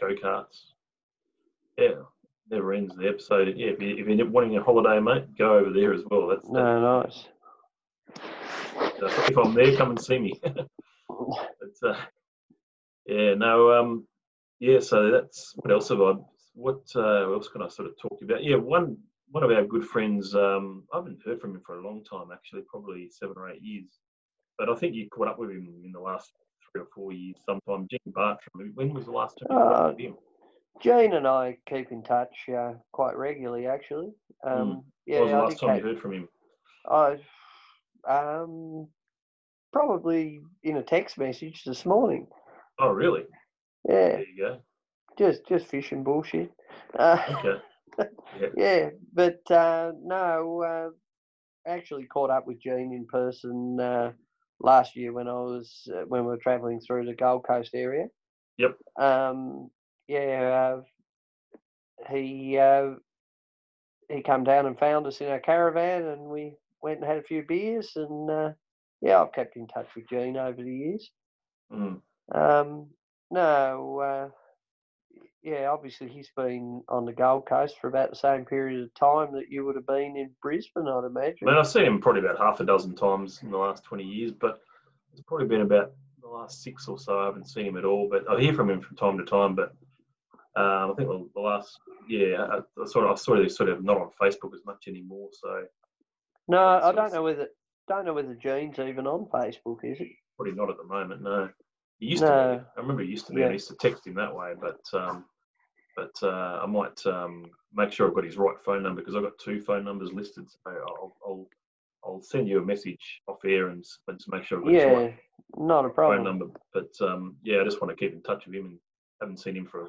go karts. Yeah, never ends the episode. Yeah, if, you, if you're wanting a holiday, mate, go over there as well. That's, no, nice. if I'm there, come and see me. but, uh, yeah, no, um, yeah. So that's what else have I? What uh, else can I sort of talk about? Yeah, one one of our good friends. Um, I haven't heard from him for a long time, actually, probably seven or eight years. But I think you caught up with him in the last three or four years. Sometime, Gene Bartram. When was the last time you caught up with him? Gene and I keep in touch uh, quite regularly, actually. Um, mm. Yeah, what was the last time you heard from him? I um, probably in a text message this morning. Oh, really? Yeah. There you go. Just just fishing bullshit. Uh, okay. Yeah. yeah, but uh, no, uh, actually caught up with Gene in person uh, last year when I was uh, when we were travelling through the Gold Coast area. Yep. Um, yeah, uh, he uh, he come down and found us in our caravan, and we went and had a few beers, and uh, yeah, I've kept in touch with Gene over the years. Mm. Um, no, uh, yeah, obviously he's been on the Gold Coast for about the same period of time that you would have been in Brisbane, I'd imagine. I mean, I've seen him probably about half a dozen times in the last 20 years, but it's probably been about the last six or so. I haven't seen him at all, but I hear from him from time to time. But um, I think the, last, yeah, I, I sort of I saw he's sort of not on Facebook as much anymore. So no, I don't know whether don't know whether Gene's even on Facebook. Is it? Probably not at the moment. No. He used no. to be. I remember he used to be. Yeah. I used to text him that way, but um, but uh, I might um, make sure I've got his right phone number because I've got two phone numbers listed. So I'll I'll, I'll send you a message off air and just make sure I've got yeah, his right not a problem. phone number. But um, yeah, I just want to keep in touch with him and haven't seen him for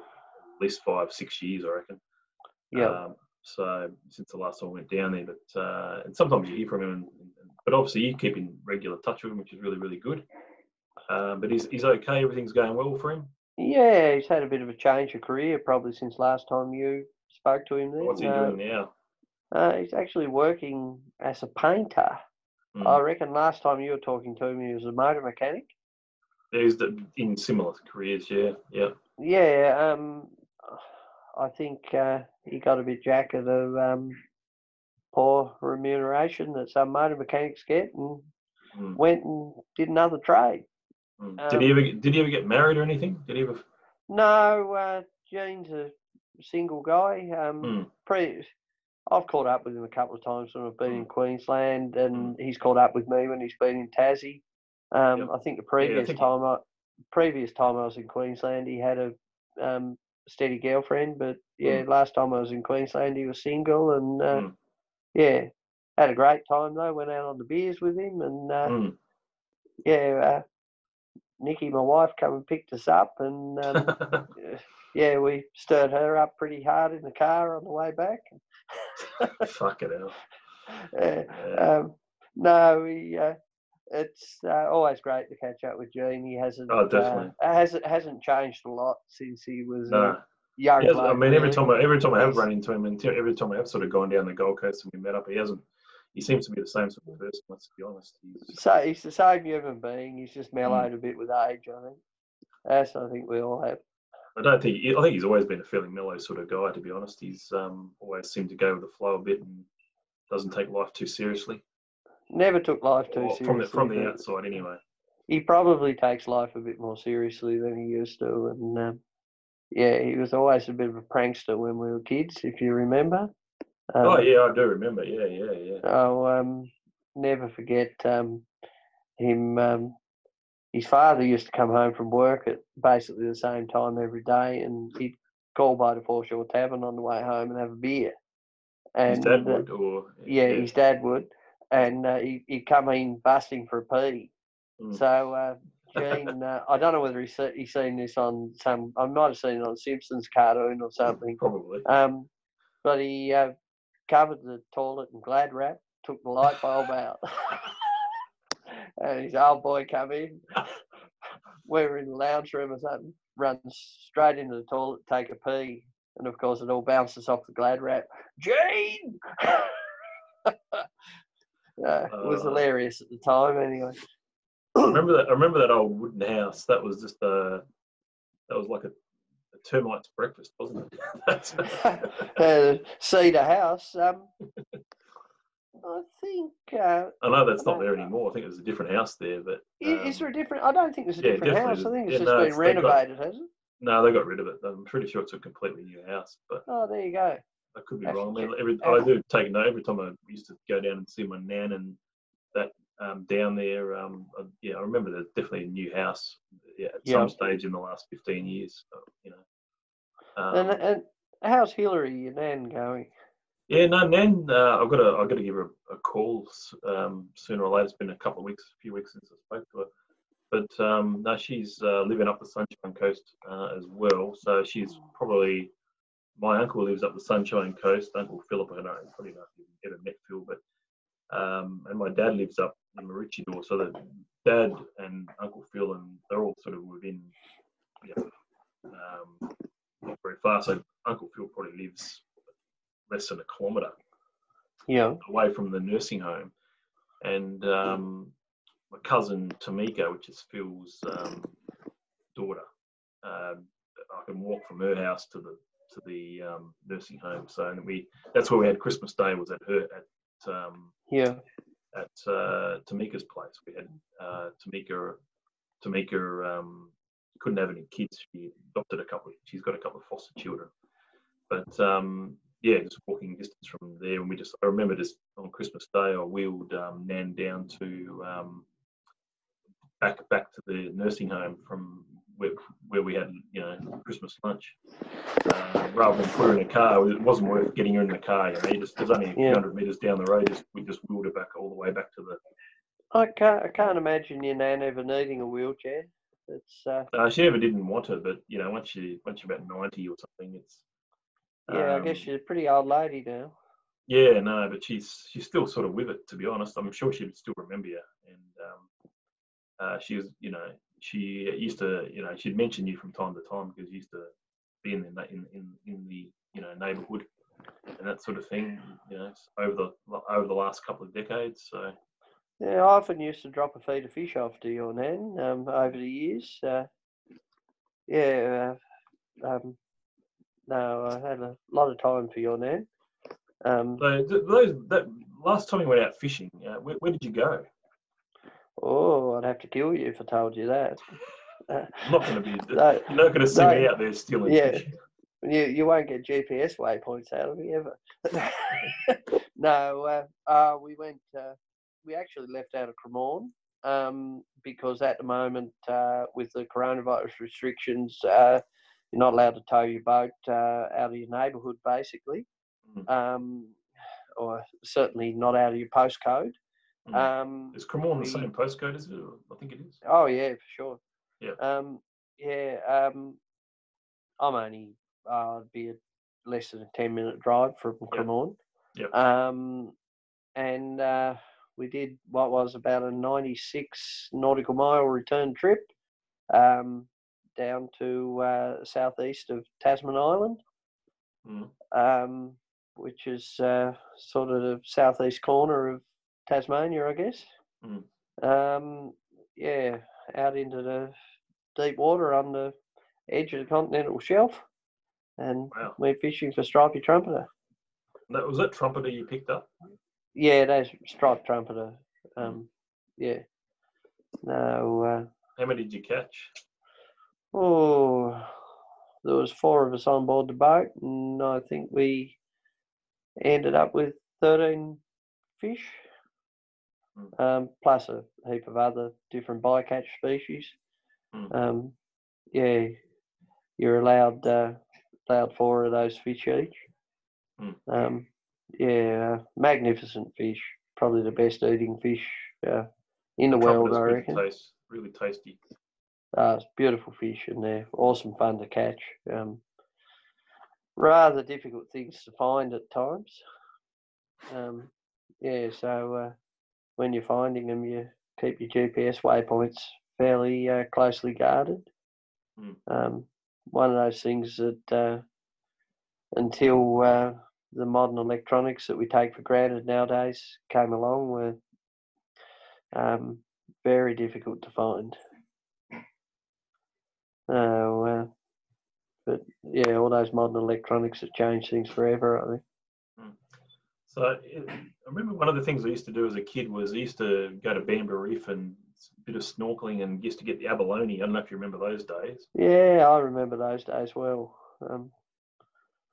least five six years, I reckon. Yeah. Um, so since the last time I went down there, but uh, and sometimes you hear from him, and, and, but obviously you keep in regular touch with him, which is really really good. Um, but he's, he's okay. Everything's going well for him. Yeah, he's had a bit of a change of career probably since last time you spoke to him. There. What's he uh, doing now? Uh, he's actually working as a painter. Mm. I reckon last time you were talking to him, he was a motor mechanic. He's in similar careers. Yeah, yeah. Yeah, um, I think uh, he got a bit jack of the um, poor remuneration that some motor mechanics get, and mm. went and did another trade. Mm. Did um, he ever did he ever get married or anything? Did he ever? No, uh, Gene's a single guy. Um, mm. pre, I've caught up with him a couple of times when I've been in Queensland, and mm. he's caught up with me when he's been in Tassie. Um, yep. I think the previous yeah, think time I previous time I was in Queensland, he had a um, steady girlfriend, but yeah, mm. last time I was in Queensland, he was single, and uh, mm. yeah, had a great time though. Went out on the beers with him, and uh, yeah, uh, Nikki, my wife, come and picked us up, and um, yeah, we stirred her up pretty hard in the car on the way back. Fuck it out. Yeah. Um, no, we. Uh, it's uh, always great to catch up with Gene. He hasn't. Oh, definitely. Uh, hasn't hasn't changed a lot since he was no. young. I mean, every time I, every time I have run into him, and every time I have sort of gone down the Gold Coast and we met up, he hasn't he seems to be the same sort of person. Let's be honest. He's, so he's the same human being. He's just mellowed mm. a bit with age. I think. That's I think we all have. I don't think. I think he's always been a fairly mellow sort of guy. To be honest, he's um, always seemed to go with the flow a bit and doesn't take life too seriously. Never took life too well, seriously. From the from the outside, anyway. He probably takes life a bit more seriously than he used to, and um, yeah, he was always a bit of a prankster when we were kids, if you remember. Um, oh yeah, I do remember. Yeah, yeah, yeah. I'll um, never forget um, him. Um, his father used to come home from work at basically the same time every day, and he'd call by the Foreshore Tavern on the way home and have a beer. And His dad would, or yeah, his dad would, and uh, he, he'd come in busting for a pee. Mm. So uh, Gene, uh, I don't know whether he's he's seen this on some. I might have seen it on Simpsons cartoon or something. probably. Um, but he uh, covered the toilet in glad wrap, took the light bulb out, and his old boy come in. we were in the lounge room or something, runs straight into the toilet, take a pee, and of course it all bounces off the glad wrap. Gene! Uh, it was Uh. hilarious at the time, anyway. I remember that. I remember that old wooden house. That was just a. That was like a, a termite's breakfast, wasn't it? Uh, Cedar House. Um, I think. Uh, I know that's not there Uh, anymore. I think there's a different house there, but i- is there um, a different? I don't think there's a yeah, different house. I think it's yeah, just no, been it's- they've got- renovated, hasn't it? no, they got rid of it. I'm pretty sure it's a completely new house, but Oh, there you go. I could be wrong. I, every, I do take note every time I used to go down and see my nan and that um, down there. Um, I, yeah, I remember there's definitely a new house. Yeah, at Yeah. some stage in the last 15 years. So, you know. Um, and and how's Hillary, your nan, going? Yeah, no, Nan, uh, I've got to, I've got to give her a, a call um, sooner or later. It's been a couple of weeks, a few weeks since I spoke to her, but um, no, she's uh, living up the Sunshine Coast uh, as well. So she's probably my uncle lives up the Sunshine Coast. Uncle Philip, I don't know, probably not ever met Phil, but um, and my dad lives up in Maroochydore. So the dad and Uncle Phil and they're all sort of within, you know, um, not very far. So Uncle Phil probably lives less than a kilometre Yeah. away from the nursing home. And um, my cousin Tamika, which is Phil's um, daughter, um, I can walk from her house to the to the um, nursing home. So and we that's where we had Christmas Day was at her at um, Yeah. at uh, Tamika's place. We had uh, Tamika Tamika um, couldn't have any kids. She adopted a couple. She's got a couple of foster children, but um, yeah, just walking distance from there. And we just I remember just on Christmas Day, I wheeled um, Nan down to um, back back to the nursing home from where, where we had you know Christmas lunch. Uh, rather than put her in a car, it wasn't worth getting her in the car. You know, you just there's only a few Yeah. hundred meters down the road. Just we just wheeled her back all the way back to the I can't. I can't imagine your nan ever needing a wheelchair. It's. Uh, Uh, she never didn't want it, but you know, once she once you're about ninety or something, it's yeah. I guess um, she's a pretty old lady now. yeah, no, but she's she's still sort of with it. To be honest, I'm sure she'd still remember you. And um, uh, she was, you know, she used to, you know, she'd mention you from time to time because you used to be in the in in, in the you know neighbourhood and that sort of thing. You know, over the over the last couple of decades. So Yeah, I often used to drop a feed of fish off to your nan um, over the years. Uh, yeah, uh, um, no, I had a lot of time for your nan. Um, so those that last time you went out fishing, uh, where, where did you go? Oh, I'd have to kill you if I told you that. I'm not going to be. no, You're not going to see me out there stealing yeah. fish. you you won't get GPS waypoints out of me ever. no, uh, uh, we went. Uh, we actually left out of Cremorne um, because at the moment, uh, with the coronavirus restrictions, uh, you're not allowed to tow your boat uh, out of your neighbourhood, basically, Mm. um, or certainly not out of your postcode. Mm. Um, Is Cremorne the same postcode as it? I think it is. Oh yeah, for sure. Yeah. Um, yeah. Um, I'm only uh, I'd be a less than a ten minute drive from. Cremorne. Yep. Um, and uh, we did what was about a 96 nautical mile return trip um, down to uh, southeast of Tasman Island, Mm. um, which is uh, sort of the southeast corner of Tasmania, I guess. Mm. Um, yeah, out into the deep water on the edge of the continental shelf, and Wow. went fishing for stripy trumpeter. That was that trumpeter you picked up. Yeah, that's striped trumpeter. Mm. Um, yeah. No. Uh, How many did you catch? oh, there was four of us on board the boat, and I think we ended up with 13 fish, Mm. um, plus a heap of other different bycatch species. Mm. Um, yeah, you're allowed uh, allowed four of those fish each. Mm. Um, yeah, magnificent fish. Probably the best eating fish uh, in the world, I really reckon. Taste, really tasty. Uh, it's beautiful fish and they're awesome fun to catch. Um, rather difficult things to find at times. Um, yeah, so uh, when you're finding them, you keep your GPS waypoints fairly uh, closely guarded. Mm. Um, one of those things that uh, until uh, the modern electronics that we take for granted nowadays came along were um, very difficult to find. Uh, but yeah, all those modern electronics have changed things forever, I think. So it, I remember one of the things I used to do as a kid was I used to go to Bambra Reef and a bit of snorkeling and used to get the abalone. I don't know if you remember those days. Yeah, I remember those days well. Um,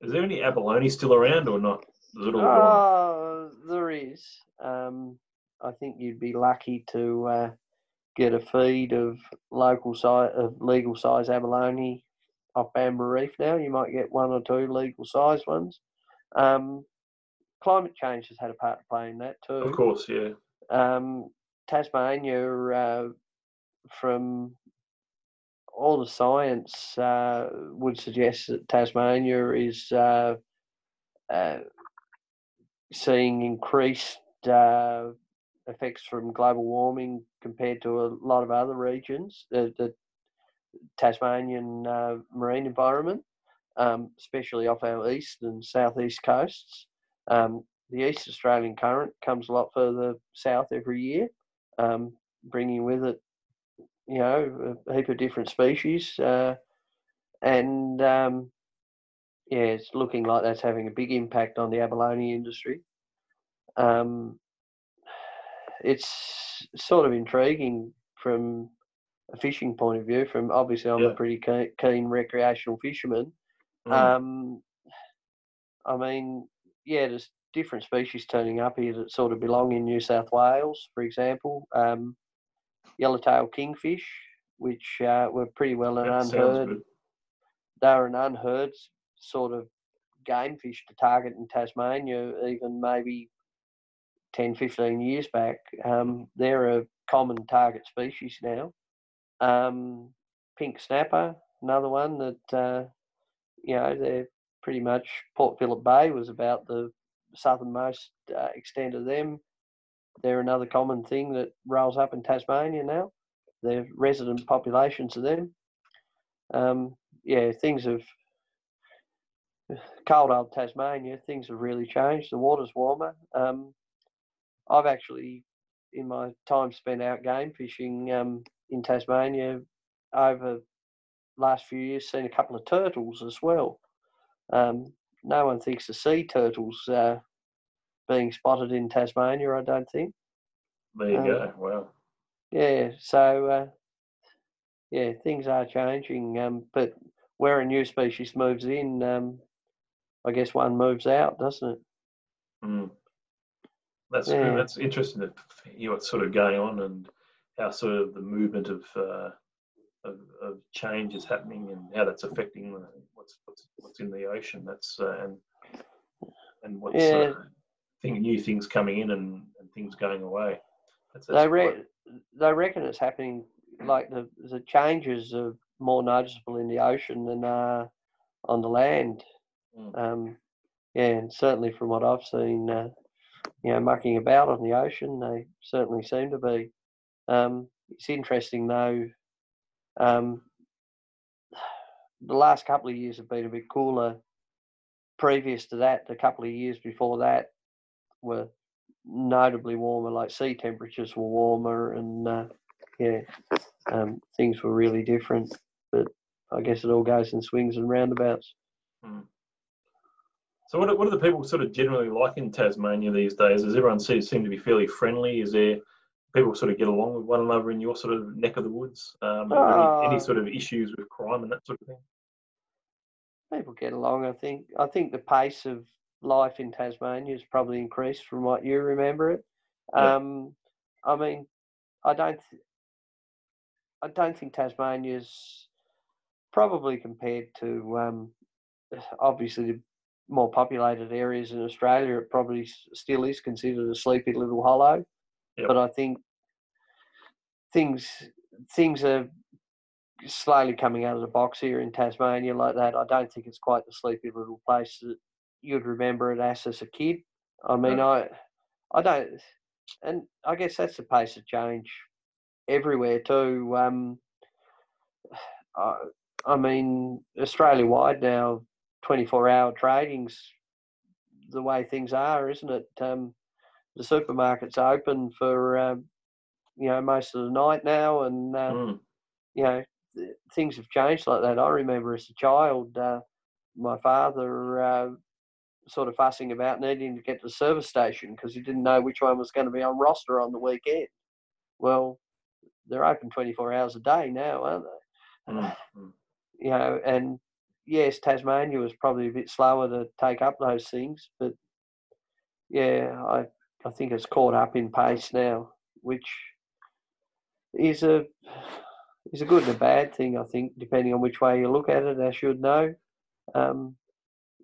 Is there any abalone still around or not? Is it all gone? oh, there is. Um, I think you'd be lucky to uh, get a feed of local size, of legal size abalone off Bambra Reef now. You might get one or two legal size ones. Um, climate change has had a part to play in that too. Of course, yeah. um, Tasmania, uh, from all the science, uh, would suggest that Tasmania is uh, uh, seeing increased uh, effects from global warming compared to a lot of other regions. The, the Tasmanian uh, marine environment, um, especially off our east and southeast coasts. Um, the East Australian current comes a lot further south every year, um, bringing with it, you know, a heap of different species. Uh, and um, yeah, it's looking like that's having a big impact on the abalone industry. Um, it's sort of intriguing from a fishing point of view. From obviously, I'm Yeah. a pretty keen, recreational fisherman. Mm. Um, I mean, yeah, there's different species turning up here that sort of belong in New South Wales, for example. Um, yellowtail kingfish, which uh, were pretty well an unheard. They're an unheard sort of game fish to target in Tasmania, even maybe 10, 15 years back. Um, they're a common target species now. Um, pink snapper, another one that, uh, you know, they're pretty much Port Phillip Bay was about the southernmost uh, extent of them. They're another common thing that rolls up in Tasmania now. They're resident populations of them. Um, yeah, things have cold old Tasmania. Things have really changed. The water's warmer. Um, I've actually, in my time spent out game fishing um, in Tasmania, over last few years, seen a couple of turtles as well. Um, no one thinks of sea turtles uh, being spotted in Tasmania. I don't think. There you um, go. Wow. Yeah, so uh, yeah, things are changing. Um, but where a new species moves in, um, I guess one moves out, doesn't it? Mm. That's Yeah. That's interesting to hear what's sort of going on and how sort of the movement of uh, of, of change is happening and how that's affecting the, what's, what's what's in the ocean. That's uh, and and what's Yeah. uh, thing, new things coming in and, and things going away. That's, that's They quite- re- they reckon it's happening. Like the the changes are more noticeable in the ocean than uh, on the land. Mm. Um, yeah, and certainly from what I've seen, uh, you know, mucking about on the ocean, they certainly seem to be. Um, it's interesting though. Um, the last couple of years have been a bit cooler. Previous to that, the couple of years before that were notably warmer. Like sea temperatures were warmer, and uh, yeah, um, things were really different. But I guess it all goes in swings and roundabouts. So what, are- what are the people sort of generally like in Tasmania these days? Does everyone seem to be fairly friendly? Is there people sort of get along with one another in your sort of neck of the woods? Um, there any, any Uh, sort of issues with crime and that sort of thing? people get along. I think. I think the pace of life in Tasmania has probably increased from what you remember it. Yeah. Um, I mean, I don't, th- I don't think Tasmania's probably compared to um, obviously the more populated areas in Australia. It probably still is considered a sleepy little hollow, yep. but I think things things are slowly coming out of the box here in Tasmania like that. I don't think it's quite the sleepy little place that you'd remember it as as a kid. I mean, I I don't, and I guess that's the pace of change everywhere too. Um, I, I mean, Australia wide now, 24 hour trading's the way things are, isn't it? Um, the supermarket's open for, um, you know, most of the night now, and, uh, mm. you know, things have changed like that. I remember as a child, uh, my father uh, sort of fussing about needing to get to the service station because he didn't know which one was going to be on roster on the weekend. Well, they're open 24 hours a day now, aren't they? Mm-hmm. You know, and yes, Tasmania was probably a bit slower to take up those things, but yeah, I I think it's caught up in pace now, which is a is a good and a bad thing. I think depending on which way you look at it, I should know. Um,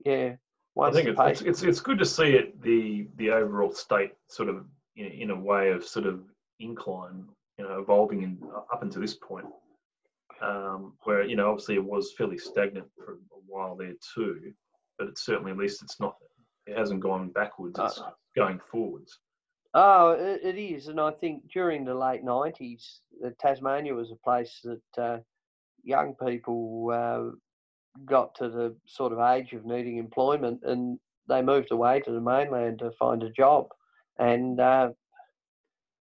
yeah, I think it's, it's, it's it's good to see it the the overall state sort of in, in a way of sort of incline, you know, evolving in, up until this point, um, where you know obviously it was fairly stagnant for a while there too, but it's certainly at least it's not it hasn't gone backwards; it's uh, going forwards. Oh, it, it is, and I think during the late nineties, Tasmania was a place that uh, young people uh, got to the sort of age of needing employment and they moved away to the mainland to find a job. And uh,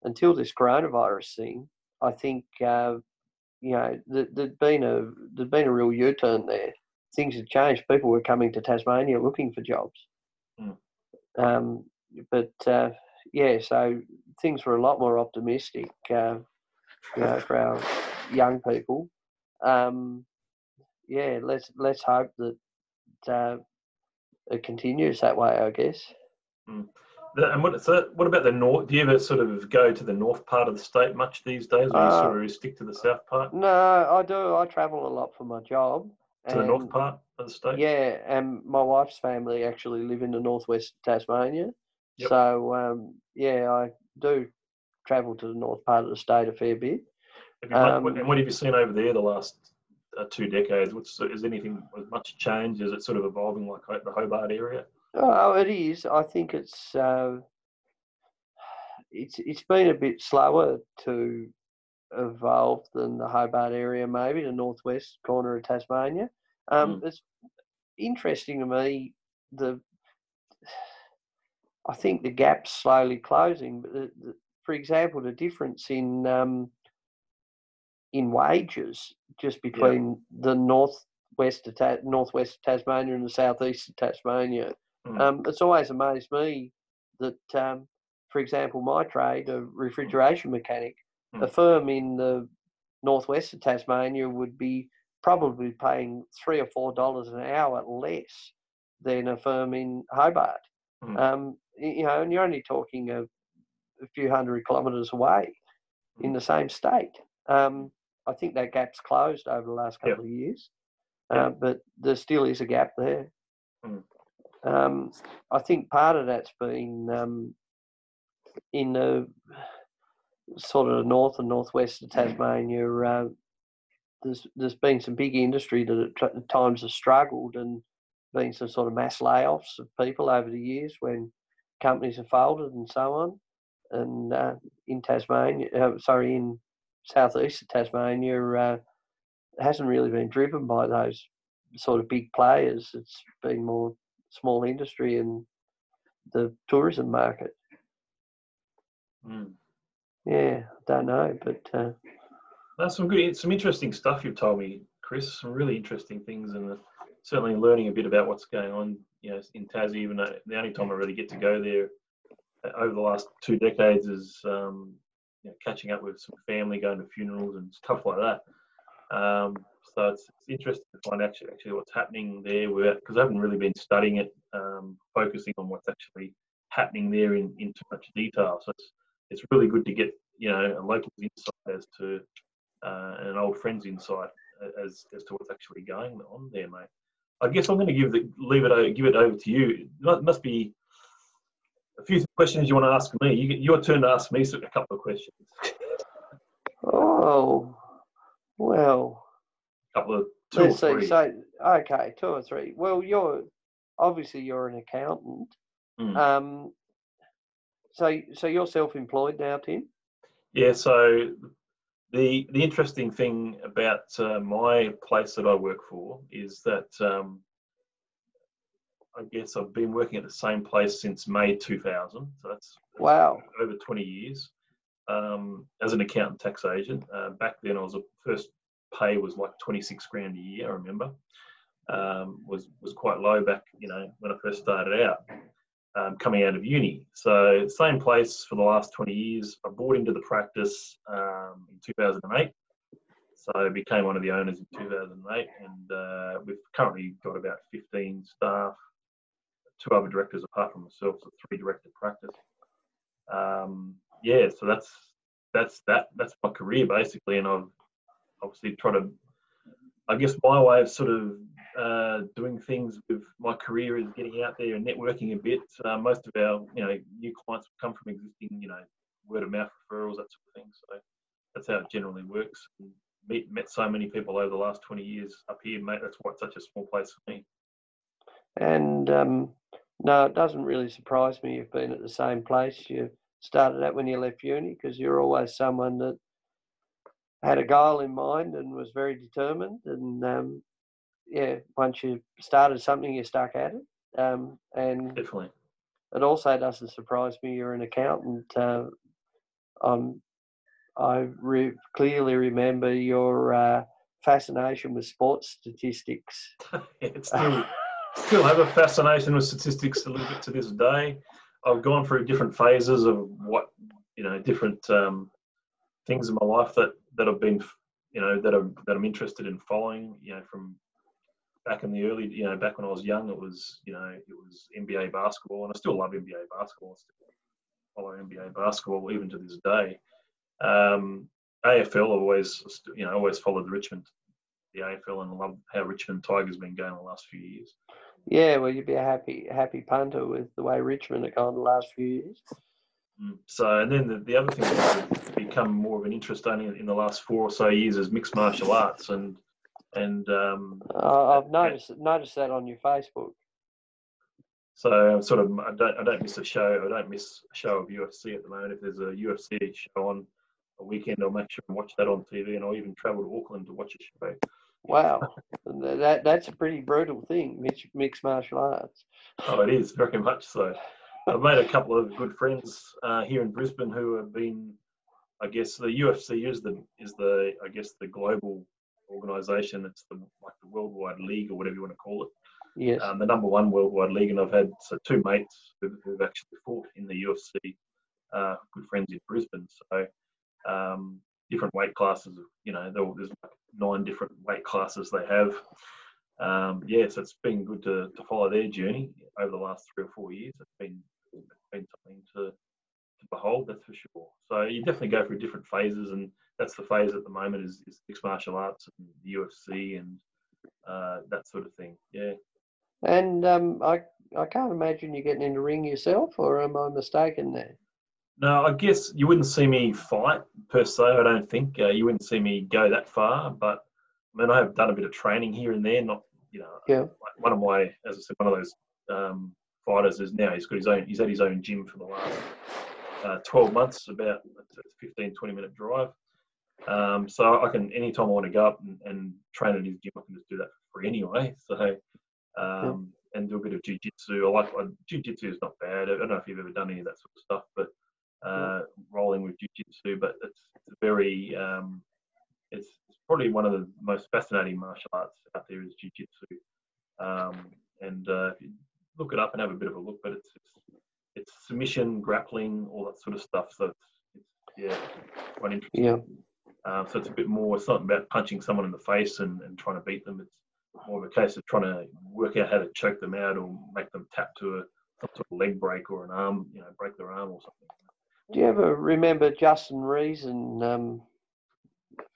until this coronavirus thing, I think uh, you know there, had been a there'd been a real U-turn there. Things had changed. People were coming to Tasmania looking for jobs. Mm. Um, but uh, yeah, so things were a lot more optimistic, uh, you know, for our young people. Um, yeah, let's let's hope that uh, it continues that way. I guess. Mm. And what, so what about the north? Do you ever sort of go to the north part of the state much these days, or uh, you sort of stick to the south part? No, I do. I travel a lot for my job. To the north part of the state. Yeah, and my wife's family actually live in the northwest Tasmania. Yep. So um, yeah, I do travel to the north part of the state a fair bit. Um, and what have you seen over there the last uh, two decades? What's is anything much change? Is it sort of evolving like the Hobart area? Oh, it is. I think it's uh, it's it's been a bit slower to evolve than the Hobart area, maybe the northwest corner of Tasmania. Um, mm. It's interesting to me the. I think the gap's slowly closing. But the, the, for example, the difference in um, in wages just between yeah. the northwest of Ta- northwest of Tasmania and the southeast of Tasmania. Mm. Um, it's always amazed me that, um, for example, my trade, a refrigeration mechanic, mm. a firm in the northwest of Tasmania would be probably paying three or four dollars an hour less than a firm in Hobart. Mm. Um, you know, and you're only talking a, a few hundred kilometres away in hmm. the same state. Um, I think that gap's closed over the last couple yep. of years, uh, but there still is a gap there. Mm. Um, I think part of that's been um, in the sort of the north and northwest of Tasmania. Uh, there's there's been some big industry that at times has struggled and been some sort of mass layoffs of people over the years when companies have folded and so on. And uh, in Tasmania, uh, sorry, in southeast of Tasmania uh, hasn't really been driven by those sort of big players. It's been more small industry and the tourism market. Mm. Yeah, I don't know, but uh, that's some good, some interesting stuff you've told me, Chris. Some really interesting things, and uh, certainly learning a bit about what's going on, you know, in Tassie. Even though the only time I really get to go there uh, over the last two decades is um, you know, catching up with some family, going to funerals and stuff like that. Um, so it's, it's, interesting to find actually actually what's happening there because I haven't really been studying it um, focusing on what's actually happening there in, in too much detail. So it's, it's really good to get you know a local insight as to uh, an old friend's insight as as to what's actually going on there, mate. I guess I'm going to give the leave it give it over to you. It must be a few questions you want to ask me. You your turn to ask me a couple of questions. Oh, well. A couple of two Let's or three. So, okay, two or three. Well, you're obviously you're an accountant. Mm. Um, so, so you're self-employed now, Tim? Yeah. So the the interesting thing about uh, my place that I work for is that um, I guess I've been working at the same place since May 2000. So that's, wow over 20 years um, as an accountant tax agent. Uh, back then, I was a first pay was like 26 grand a year. I remember um, was was quite low back you know when I first started out um, coming out of uni. So same place for the last 20 years. I bought into the practice um, in 2008. So I became one of the owners in 2008, and uh, we've currently got about 15 staff, two other directors apart from myself, so three director practice. Um, yeah, so that's that's that that's my career basically, and I've obviously tried to. I guess my way of sort of uh, doing things with my career is getting out there and networking a bit. Uh, most of our, you know, new clients come from existing, you know, word of mouth referrals, that sort of thing. So that's how it generally works. Meet, met so many people over the last 20 years up here, mate. That's why it's such a small place for me. And um, no, it doesn't really surprise me you've been at the same place you started at when you left uni because you're always someone that had a goal in mind and was very determined and um, yeah, once you started something, you stuck at it. Um, and definitely, it also doesn't surprise me you're an accountant. Uh, um, I re- clearly remember your uh, fascination with sports statistics. it's still, still have a fascination with statistics a little bit to this day. I've gone through different phases of what you know, different um, things in my life that that I've been you know that are that I'm interested in following. You know, from back in the early, you know, back when I was young, it was, you know, it was NBA basketball, and I still love NBA basketball. I still follow NBA basketball even to this day. Um, AFL, always, you know, always followed Richmond, the AFL, and love how Richmond Tigers been going the last few years. Yeah, well, you'd be a happy, happy punter with the way Richmond have gone the last few years. Mm. So, and then the, the other thing that's become more of an interest only in the last four or so years is mixed martial arts, and and um, uh, I've noticed noticed that on your Facebook. So sort of, I don't I don't miss a show. I don't miss a show of UFC at the moment. If there's a UFC show on a weekend, I'll make sure and watch that on TV, and I'll even travel to Auckland to watch a show. Wow, that that's a pretty brutal thing, mixed martial arts. Oh, it is very much so. I've made a couple of good friends uh, here in Brisbane who have been, I guess, the UFC is the is the I guess the global organisation. It's the like the worldwide league or whatever you want to call it. Yes. Um, the number one worldwide league, and I've had so two mates who've, who've actually fought in the UFC. Uh, good friends in Brisbane, so um, different weight classes. You know, there's like nine different weight classes they have. Um, yeah, so it's been good to, to follow their journey over the last three or four years. It's been it's been something to to behold, that's for sure. So you definitely go through different phases, and that's the phase at the moment is, is mixed martial arts and the UFC and uh, that sort of thing. Yeah. And um, I I can't imagine you getting in the ring yourself, or am I mistaken there? No, I guess you wouldn't see me fight per se. I don't think uh, you wouldn't see me go that far. But I mean, I have done a bit of training here and there. Not you know, yeah. One of my, as I said, one of those um, fighters is now he's got his own. He's at his own gym for the last uh, 12 months, about a 15, 20 minute drive. Um, so I can, anytime I want to go up and, and, train at his gym, I can just do that for free anyway. So, um, and do a bit of jiu-jitsu. I like, jiu-jitsu is not bad. I don't know if you've ever done any of that sort of stuff, but uh, rolling with jiu-jitsu, but it's, it's very, um, it's, it's, probably one of the most fascinating martial arts out there is jiu-jitsu. Um, and uh, look it up and have a bit of a look, but it's, it's it's submission, grappling, all that sort of stuff. So it's, it's yeah, quite interesting. Yeah. Um, so it's a bit more. It's not about punching someone in the face and, and trying to beat them. It's more of a case of trying to work out how to choke them out or make them tap to a some sort of leg break or an arm, you know, break their arm or something. Do you ever remember Justin Reason? Um,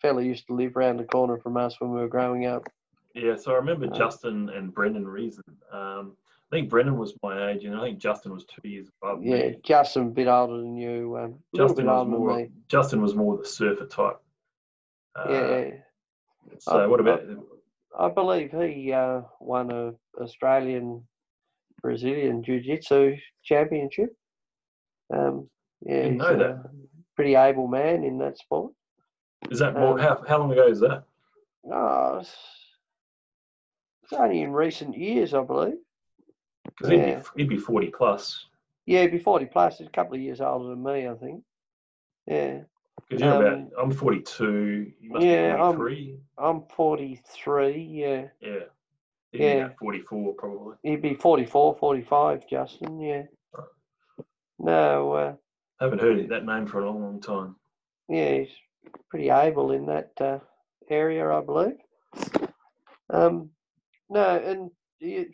fella used to live around the corner from us when we were growing up. Yeah, so I remember Uh, Justin and Brendan Reason. Um, I think Brendan was my age, and I think Justin was two years above Yeah, me. Yeah, Justin a bit older than you. Um, Justin was more. Justin was more the surfer type. Uh, Yeah, So I- what about? I believe he uh, won a Australian Brazilian Jiu Jitsu championship. Um, yeah, Didn't he's know that. a pretty able man in that sport. Is that more? um, how how long ago is that? Oh, it's only in recent years, I believe. Because he'd, be, he'd be forty plus. Yeah, he'd be 40 plus. He's a couple of years older than me, I think. Yeah, Because you're about. Um, I'm forty two. You must yeah, be I'm- forty three. I'm 43. Yeah, Yeah. He'd Yeah. about forty four probably. he'd be 44, 45, Justin. Yeah. Right. No, uh, haven't heard that name for a long, long time. yeah, he's pretty able in that uh, area, I believe. Um, no, and you,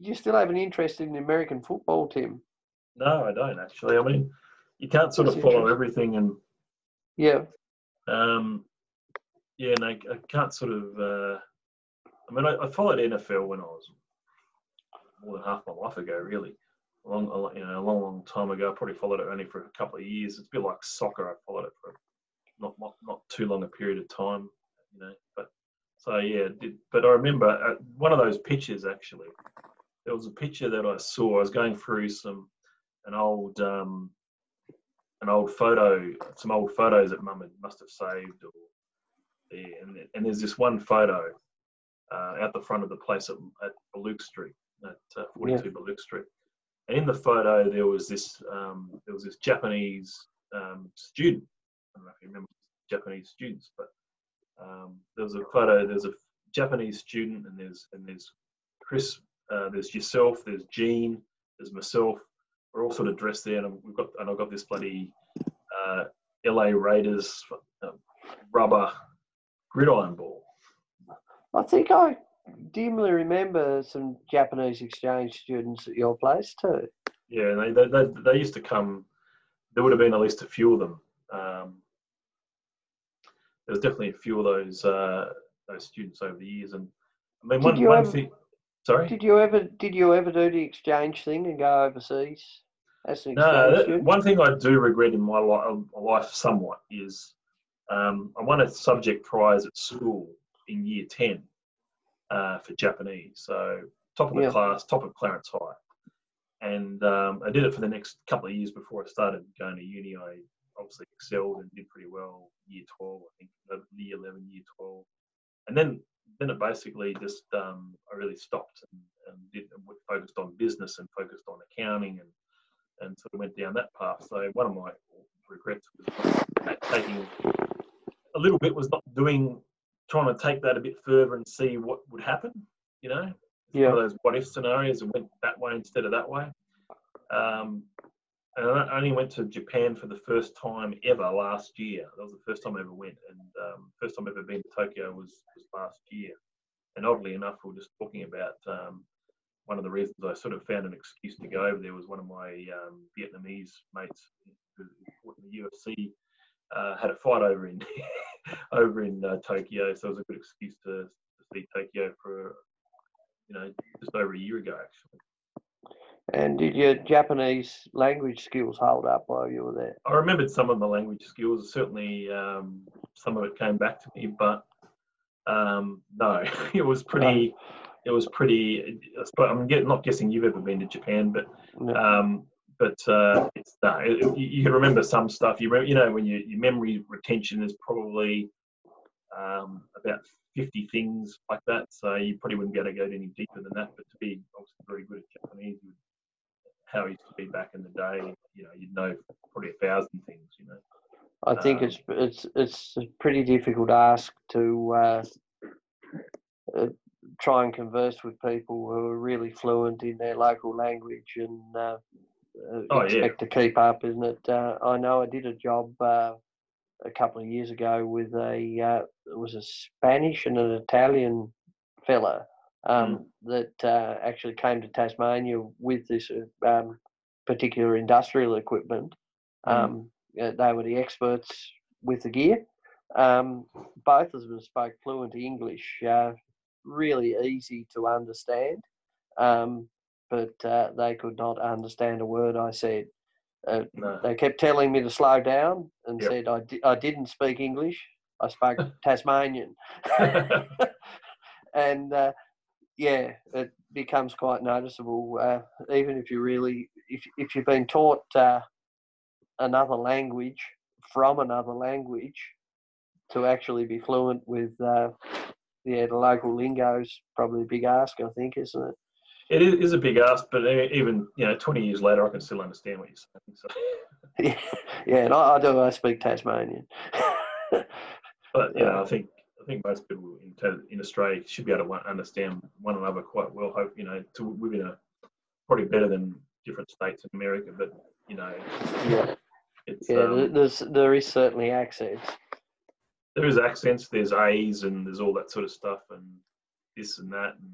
you still have an interest in the American football, Tim? No, I don't actually. I mean, you can't sort That's of follow everything, and Yeah, um, yeah, no, I can't sort of. Uh, I mean, I, I followed NFL when I was more than half my life ago, really. A long, a you know, a long, long time ago. I probably followed it only for a couple of years. It's a bit like soccer. I followed it for not not, not too long a period of time, you know. But so yeah, did, but I remember uh, one of those pitches actually. There was a picture that I saw. I was going through some an old um, an old photo, some old photos that Mum had must have saved, or yeah, and, and there's this one photo uh, out the front of the place at, at Baluch Street, at uh, 42 Baluch Street. And in the photo, there was this um, there was this Japanese um, student. I don't know if you remember Japanese students, but um, there was a photo. There's a Japanese student, and there's and there's Chris. Uh, there's yourself. There's Gene. There's myself. We're all sort of dressed there, and we've got and I've got this bloody uh, LA Raiders uh, rubber gridiron ball. I think I dimly remember some Japanese exchange students at your place too. Yeah, they, they, they, they used to come. There would have been at least a few of them. Um, there's definitely a few of those uh, those students over the years, and I mean Did one one ever- thing. Sorry. Did you ever did you ever do the exchange thing and go overseas as an No, exchange that- student? one thing I do regret in my li- my life somewhat is um, I won a subject prize at school in year 10 uh, for Japanese. So top of the Yeah. class, top of Clarence High. And um, I did it for the next couple of years before I started going to uni. I obviously excelled and did pretty well year 12, I think, uh, year 11, year 12. And then then it basically just um, I really stopped and, and did focused on business and focused on accounting and and sort of went down that path. So one of my regrets was taking a little bit was not doing trying to take that a bit further and see what would happen. You know, Yeah. one of those what if scenarios and went that way instead of that way. Um, and I only went to Japan for the first time ever last year. That was the first time I ever went, and um, first time I've ever been to Tokyo was, was last year. And oddly enough, we are just talking about um, one of the reasons I sort of found an excuse to go over there was one of my um, Vietnamese mates who fought in the UFC uh, had a fight over in over in uh, Tokyo, so it was a good excuse to, to see Tokyo for you know just over a year ago actually. And did your Japanese language skills hold up while you were there? I remembered some of my language skills. Certainly, um, some of it came back to me, but um, no, it was pretty. It was pretty. I'm not guessing you've ever been to Japan, but um, but uh, it's no. It, you can remember some stuff. You you know when you, your memory retention is probably um, about 50 things like that. So you probably wouldn't be able to go any deeper than that. But to be obviously very good at Japanese, you- how he used to be back in the day, you know, you'd know probably a thousand things. You know. I think Um, it's it's it's a pretty difficult ask to uh, uh, try and converse with people who are really fluent in their local language and uh, uh, Oh, yeah. expect to keep up, isn't it? Uh, I know I did a job uh, a couple of years ago with a uh, it was a Spanish and an Italian fella um, that uh, actually came to Tasmania with this uh, um, particular industrial equipment. Mm. Um, uh, they were the experts with the gear. Um, both of them spoke fluent English, uh, really easy to understand, um, but uh, they could not understand a word I said. Uh, No. they kept telling me to slow down and Yep. said I, di- I didn't speak English. I spoke Tasmanian. and uh, yeah, it becomes quite noticeable. Uh, even if you really, if if you've been taught uh, another language from another language, to actually be fluent with uh, yeah the local lingo's probably a big ask, I think, isn't it? It is, is a big ask, but even you know, 20 years later, I can still understand what you're saying. So, yeah, yeah, and I, I do. I speak Tasmanian. but you know, I think think most people in in Australia should be able to understand one another quite well. Hope you know, to within a probably better than different states in America. But you know, yeah, it's yeah. um, There's there is certainly accents. there is accents, there's A's, and there's all that sort of stuff, and this and that, and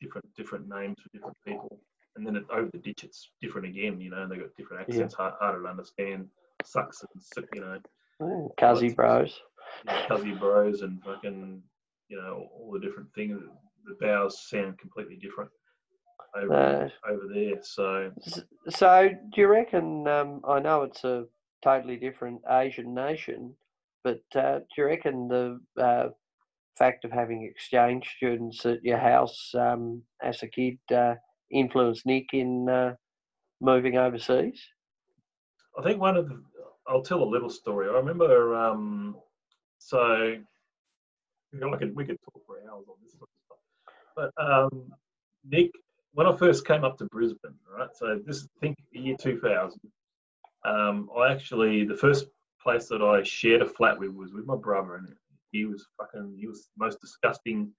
different different names for different people. And then it, over the ditch, it's different again. You know, and they got different Yeah. accents, hard, harder to understand. Sucks and you know, Mm, Cuzzy bros. You know, Cuzzy Bros and fucking, you know, all the different things. The bows sound completely different over Uh, over there. So So, do you reckon? Um, I know it's a totally different Asian nation, but uh, do you reckon the uh, fact of having exchange students at your house um, as a kid uh, influenced Nick in uh, moving overseas? I think one of the, I'll tell a little story. I remember, um, so you know, I could, we could talk for hours on this sort of stuff. But um, Nick, when I first came up to Brisbane, right? So this, think, year 2000. Um, I actually the first place that I shared a flat with was with my brother, and he was fucking, he was the most disgusting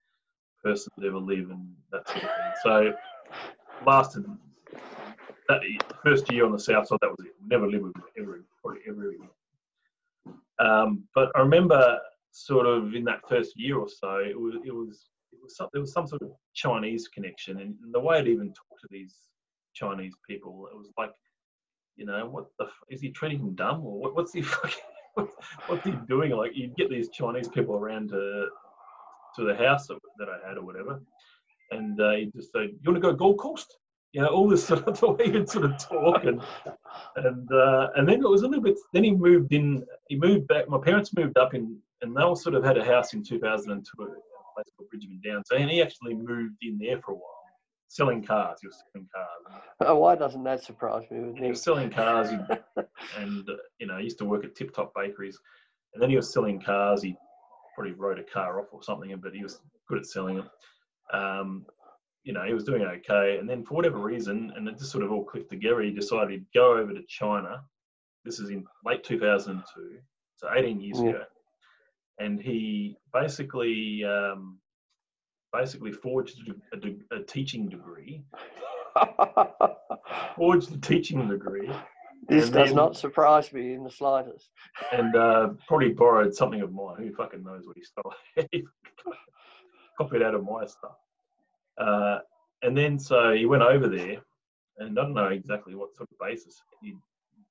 person to ever live, and that sort of thing. So lasted that first year on the south side, that was it. Never lived with him ever, probably ever again. Um, but I remember sort of in that first year or so, it was it was it was some, there was some sort of Chinese connection, and, the way I'd even talk to these Chinese people, it was like, you know, what the is he treating them dumb or what, what's he fucking what's, what's he doing? Like you'd get these Chinese people around to to the house that, I had or whatever, and uh, he just say, "You want to go Gold Coast?" You know, all this sort of the way he'd sort of talk and and uh, and then it was a little bit. Then he moved in. He moved back. My parents moved up in, and they all sort of had a house in 2002, a place called Bridgeman Downs. So and he actually moved in there for a while, selling cars. He was selling cars. Oh, why doesn't that surprise me He was selling cars, and uh, you know, he used to work at Tip Top Bakeries, and then he was selling cars. He probably wrote a car off or something, but he was good at selling them. Um, you know, he was doing okay, and then for whatever reason, and it just sort of all clicked together, he decided he'd go over to China. This is in late 2002, so 18 years Yeah. ago, and he basically um, basically forged a, de- a teaching degree, forged a teaching degree. this And does then- not surprise me in the slightest. and uh, probably borrowed something of mine. Who fucking knows what he stole? He Copied out of my stuff. Uh, and then so he went over there, and I don't know exactly what sort of basis he'd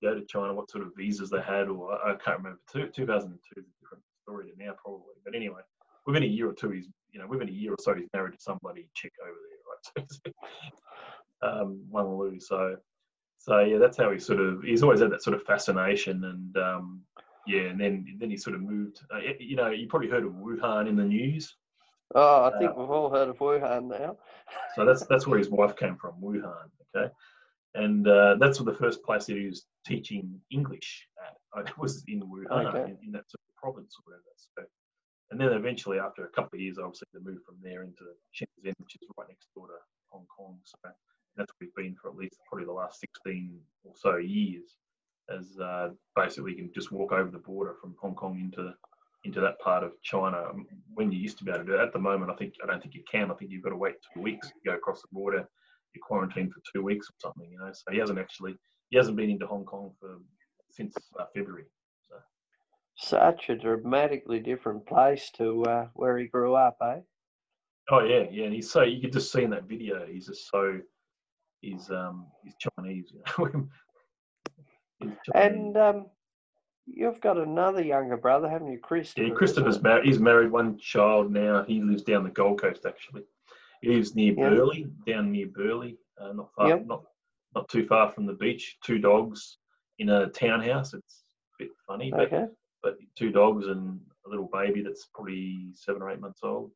go to China, what sort of visas they had, or I can't remember. Two, 2002 is a different story to now, probably. But anyway, within a year or two, he's you know within a year or so, he's married to somebody chick over there, right? Um, Wang Lu. So, so yeah, that's how he sort of he's always had that sort of fascination, and um, yeah, and then then he sort of moved. Uh, you know, you probably heard of Wuhan in the news. Oh, I think we've all heard of Wuhan now. So that's that's where his wife came from, Wuhan. Okay, and uh, that's where the first place that he was teaching English at. Uh, It was in Wuhan, Okay. in, in that sort of province or whatever. So, and then eventually, after a couple of years, obviously they moved from there into Shenzhen, which is right next door to Hong Kong. So that's where he's been for at least probably the last 16 or so years. As uh, basically you can just walk over the border from Hong Kong into into that part of China um, when you used to be able to do it. At the moment, I think I don't think you can. I think you've got to wait two weeks to go across the border. You're quarantined for two weeks or something, you know. So he hasn't actually he hasn't been into Hong Kong for since uh, February. So Such a dramatically different place to uh, where he grew up, eh? Oh yeah, yeah, and he's so you could just see in that video, he's just so he's um he's Chinese, you know. he's Chinese. And um, you've got another younger brother, haven't you, Christopher? yeah, Christopher's married. He's married one child now. He lives down the Gold Coast actually. He lives near Yeah. Burleigh, down near Burleigh, uh, not far, Yep. not not too far from the beach. Two dogs in a townhouse. It's a bit funny, but Okay. but two dogs and a little baby that's probably seven or eight months old.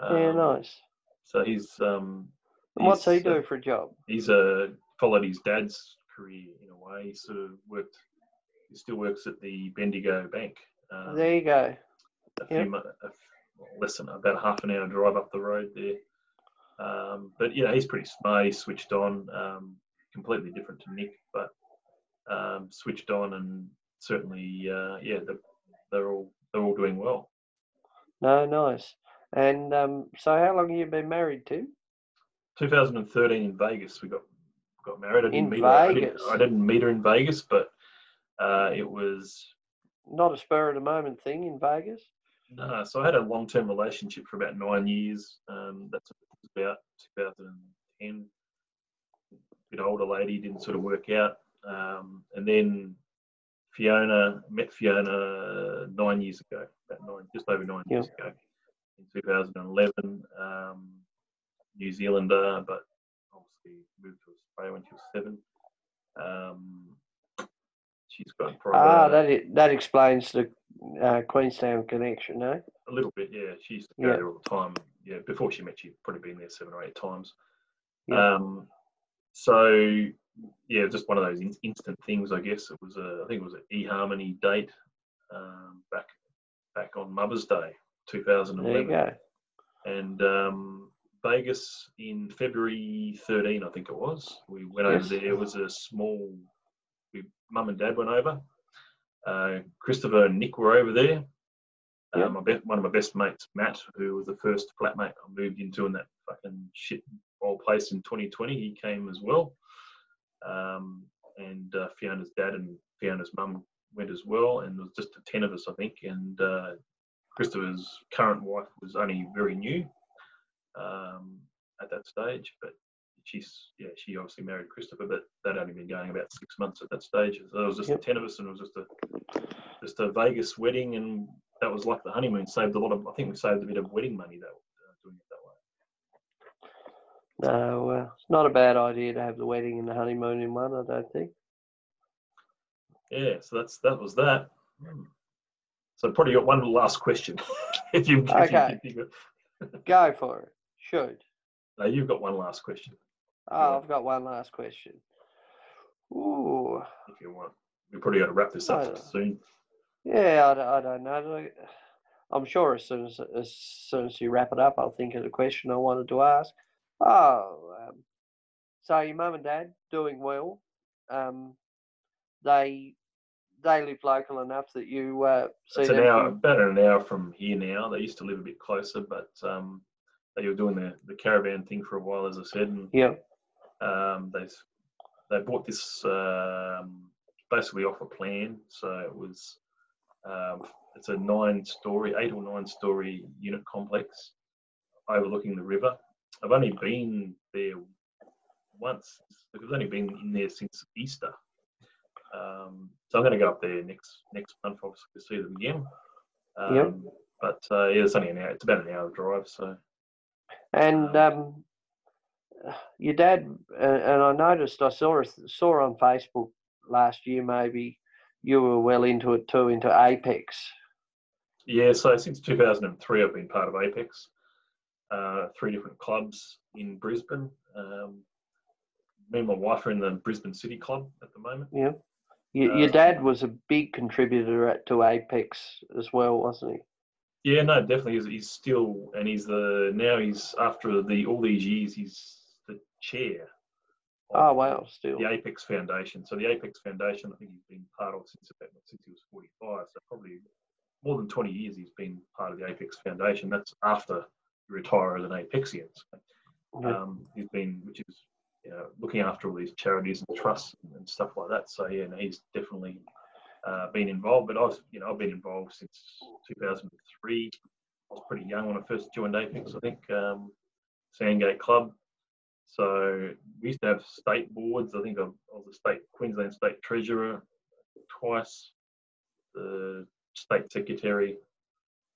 yeah, Um, nice. So he's um And what's he he's, uh, do for a job? he's uh, followed his dad's career in a way. He sort of worked. He still works at the Bendigo Bank. Um, there you go. a few mo- a f- less than about half an hour drive up the road there. Um, but yeah, he's pretty smart. He's switched on. Um, completely different to Nick, but um, switched on and certainly uh, yeah, they're, they're all they're all doing well. No, nice. And um, so, how long have you been married to? 2013 in Vegas, we got got married. I didn't In meet her. I didn't, Vegas? I didn't meet her in Vegas, but uh, it was Not a spur of the moment thing in Vegas. no. So I had a long term relationship for about nine years. Um, that's about 2010. Bit older lady didn't sort of work out, um, and then Fiona met Fiona nine years ago, about nine, just over nine years ago, in 2011. Um, New Zealander, but obviously moved to Australia when she was seven. Um, she's got private, Ah, that that explains the uh, Queenstown connection, no? a little bit, yeah. She used to go Yeah. there all the time. Yeah, before she met, she'd probably been there seven or eight times. Yeah. Um, so yeah, just one of those in- instant things, I guess. It was a, I think it was an eHarmony date um, back back on Mother's Day, 2011. There you 2011, go. and um, Vegas in February 13, I think it was. We went Yes. over there. It was a small. We, Mum and Dad went over. Uh, Christopher and Nick were over there. Uh, Yeah. one of my best mates, Matt, who was the first flatmate I moved into in that fucking shit old place in 2020, he came as well. Um, and uh, Fiona's dad and Fiona's mum went as well, and there was just the ten of us, I think. And uh, Christopher's current wife was only very new um, at that stage, but she's yeah, she obviously married Christopher, but they'd only been going about six months at that stage. So it was just Yep. the ten of us, and it was just a just a Vegas wedding, and that was like the honeymoon. Saved a lot of, I think we saved a bit of wedding money though, uh, doing it that way. No, uh, it's not a bad idea to have the wedding and the honeymoon in one. I don't think. Yeah, so that's that was that. Hmm. So probably got one last question. if you, if you- if you got, Go for it. Should. no, you've got one last question Oh, I've got one last question. Ooh, if you want. We probably got to wrap this up soon. yeah, I, don't- I don't know. I'm sure as soon as as soon as you wrap it up, I'll think of the question I wanted to ask. Oh, um, so your mum and dad doing well? Um, they they live local enough that you uh, see It's an them hour, from- about an hour from here now. They used to live a bit closer, but um, they were doing the, the caravan thing for a while, as I said, and Yeah, um, they they bought this um, basically off a plan. So it was um, it's a nine story, eight or nine story unit complex overlooking the river. I've only been there once. I've only been in there since Easter. Um, so I'm going to go up there next next month, obviously, to see them again. Um, Yep. But uh, yeah, it's only an hour. It's about an hour drive. So and um, your dad and, and I noticed I saw saw on Facebook last year maybe you were well into it too into Apex. Yeah, so since 2003, I've been part of Apex, uh, three different clubs in Brisbane. Um, me and my wife are in the Brisbane City Club at the moment. Yeah, your, your Uh, dad was a big contributor at, to Apex as well, wasn't he? Yeah, no, definitely. He's, he's still, and he's the now he's after the all these years, he's chair. Oh wow, still. The Apex Foundation. So the Apex Foundation, I think he's been part of since about since he was 45. So probably more than 20 years he's been part of the Apex Foundation. That's after you retire as an Apexian. So, um, he's been, which is you know, looking after all these charities and trusts and stuff like that. So yeah, no, he's definitely uh, been involved. But I've you know I've been involved since 2003. I was pretty young when I first joined Apex. I think um, Sandgate Club. So we used to have state boards. I think I was a state Queensland state treasurer twice, the state secretary.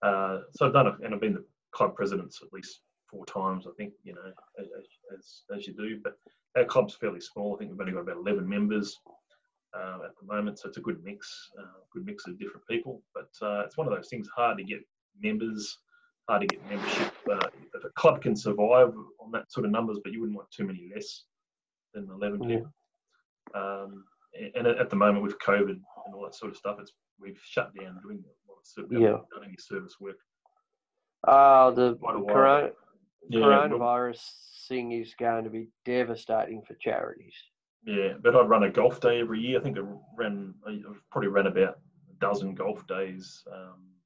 Uh, so I've done it, and I've been the club presidents at least four times. I think you know as, as, you do. But our club's fairly small. I think we've only got about 11 members uh, at the moment, so it's a good mix, uh, good mix of different people. But uh, it's one of those things hard to get members, hard to get membership. Uh, if a club can survive on that sort of numbers, but you wouldn't want too many less than 11 Yeah. people. Um, and at at the moment with COVID and all that sort of stuff, it's we've shut down doing a lot of service. We Yeah. haven't done any service work. Oh, the corona, Yeah, coronavirus thing is going to be devastating for charities. Yeah, but I'd run a golf day every year. I think I ran, I probably ran about a dozen golf days. Um,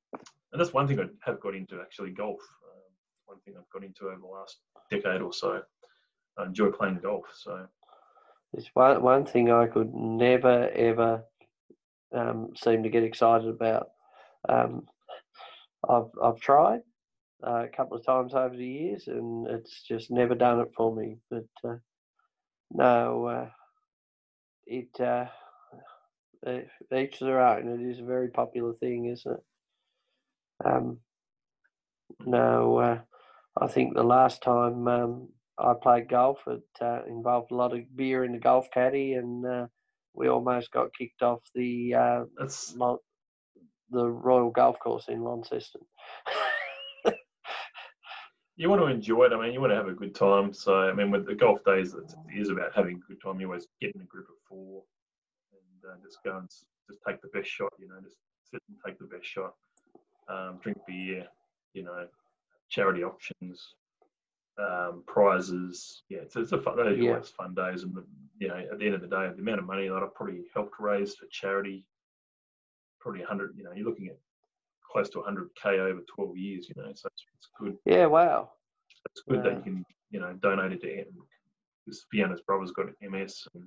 and that's one thing I have got into actually golf. Um, one thing I've got into over the last decade or so. I enjoy playing golf. So It's one one thing I could never ever um, seem to get excited about. Um, I've I've tried uh, a couple of times over the years, and it's just never done it for me. But uh, no, uh, it uh, each their own. It is a very popular thing, isn't it? Um, no, uh, I think the last time um, I played golf, it uh, involved a lot of beer in the golf caddy, and uh, we almost got kicked off the uh, the Royal Golf Course in Launceston. you want to enjoy it. I mean, you want to have a good time. So I mean, with the golf days, it is about having a good time. You always get in a group of four and uh, just go and just take the best shot. You know, just sit and take the best shot. Um, drink beer. You know, charity options, um, prizes. Yeah, it's, it's a fun. Those Yeah. always fun days. And the, you know, at the end of the day, the amount of money that I've probably helped raise for charity, probably 100. You know, you're looking at close to 100k over 12 years. You know, so it's, it's good yeah, wow. it's good that you can, you know, donate it to him. Because Fiona's brother's got MS and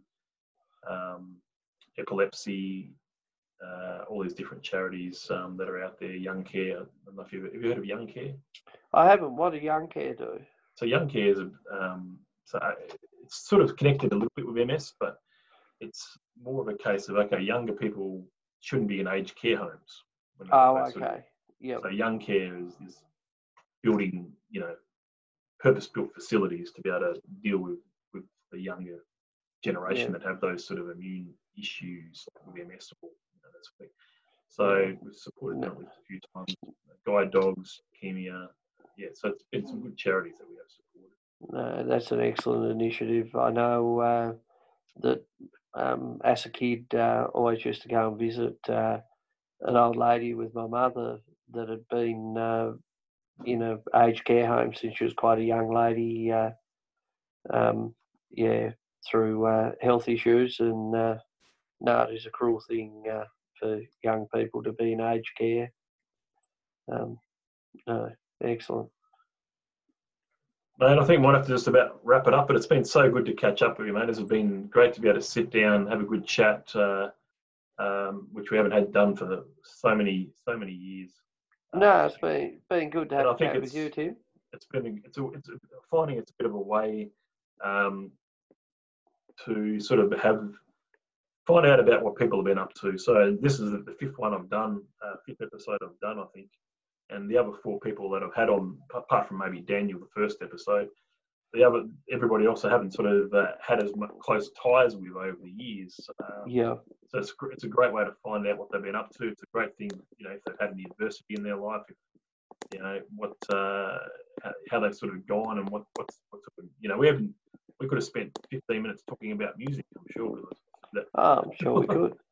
um, epilepsy, uh, all these different charities um, that are out there. Youngcare. I don't know if you've, have you heard of Youngcare? I haven't. What do Youngcare do? So Youngcare is a, um, so it's sort of connected a little bit with MS, but it's more of a case of okay, younger people shouldn't be in aged care homes. Oh, that sort of- okay. Yep. So Youngcare is, is building, you know, purpose-built facilities to be able to deal with with the younger generation Yeah. that have those sort of immune issues with MS or of thing. So we've supported that with a few times. Guide dogs, leukemia. Yeah, so it's been some good charities that we have supported. That's an excellent initiative. I know uh, that um, as a kid, uh, always used to go and visit uh, an old lady with my mother that had been uh, in a aged care home since she was quite a young lady. Uh, um, yeah, through uh, health issues, and uh, no, it is a cruel thing for young people to be in aged care. Um, no, excellent. Mate, I think we might have to just about wrap it up, but it's been so good to catch up with you, mate. It's been great to be able to sit down, have a good chat, uh, um, which we haven't had done for so many, so many years. No, Uh, it's been been good to have a chat with you, Tim. it's been it's a, it's a, finding it's a bit of a way um, to sort of have find out about what people have been up to. So this is the fifth one I've done, uh, fifth episode I've done, I think, and the other four people that I've had on, apart from maybe Daniel, the first episode, the other everybody else I haven't sort of uh, had as much close ties with over the years. Um, Yeah, so it's, it's a great way to find out what they've been up to. It's a great thing, you know, if they've had any adversity in their life, if, you know, what, uh, how, they've sort of gone and what, what's, what's, you know, we haven't, we could have spent 15 minutes talking about music, I'm sure. with oh, I'm sure we could.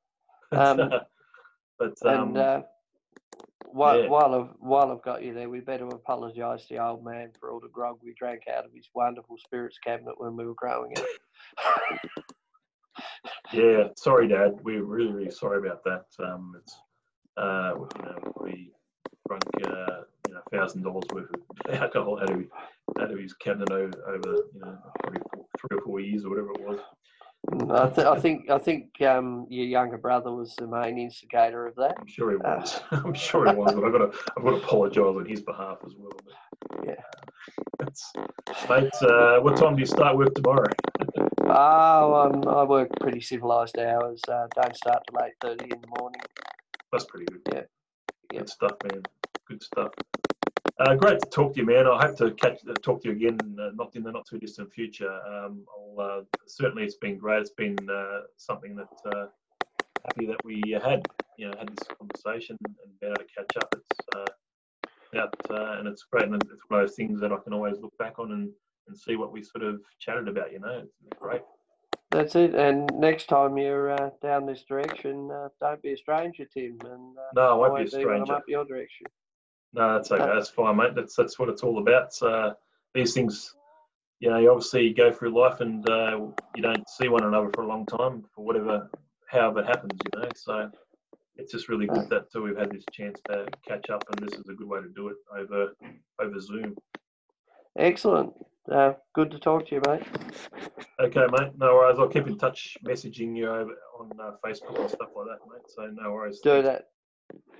But, Um, but um, and uh, while yeah. while I've while I've got you there, we better apologise to the old man for all the grog we drank out of his wonderful spirits cabinet when we were growing up. yeah, sorry, Dad. We're really, really sorry about that. Um, it's, uh, you know, we drunk, uh, you know, thousand dollars worth of alcohol out of, out of his cabinet over, over, you know, probably four, three or four years or whatever it was. I, th- I think I think um, your younger brother was the main instigator of that. I'm sure he was. I'm sure he was, but I've got to I've got to apologise on his behalf as well. But, Yeah. That's, mate, uh, what time do you start work tomorrow? Oh, um, I work pretty civilised hours. Uh, don't start till eight thirty in the morning. That's pretty good. Yeah. Yeah. Good stuff, man. Good stuff. Uh, great to talk to you, man. I hope to catch uh, talk to you again, uh, not in the not too distant future. Um, I'll, uh, certainly, it's been great. It's been uh, something that uh, happy that we had, you know, had this conversation and been able to catch up. It's uh, out, uh, and it's great, and it's one of those things that I can always look back on and, and see what we sort of chatted about. You know, it's great. That's it. And next time you're uh, down this direction, uh, don't be a stranger, Tim. And uh, No, I won't be a when I'm up your direction. No, that's okay. Uh, That's fine, mate. That's that's what it's all about. Uh, these things, you know, you obviously go through life and uh, you don't see one another for a long time for whatever, however it happens, you know. So it's just really good that uh, we've had this chance to catch up, and this is a good way to do it over over Zoom. Excellent. Uh, good to talk to you, mate. Okay, mate. No worries. I'll keep in touch, messaging you over on uh, Facebook and stuff like that, mate. So no worries. Do that.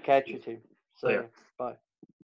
Catch you, Tim. See See ya. ya. Bye.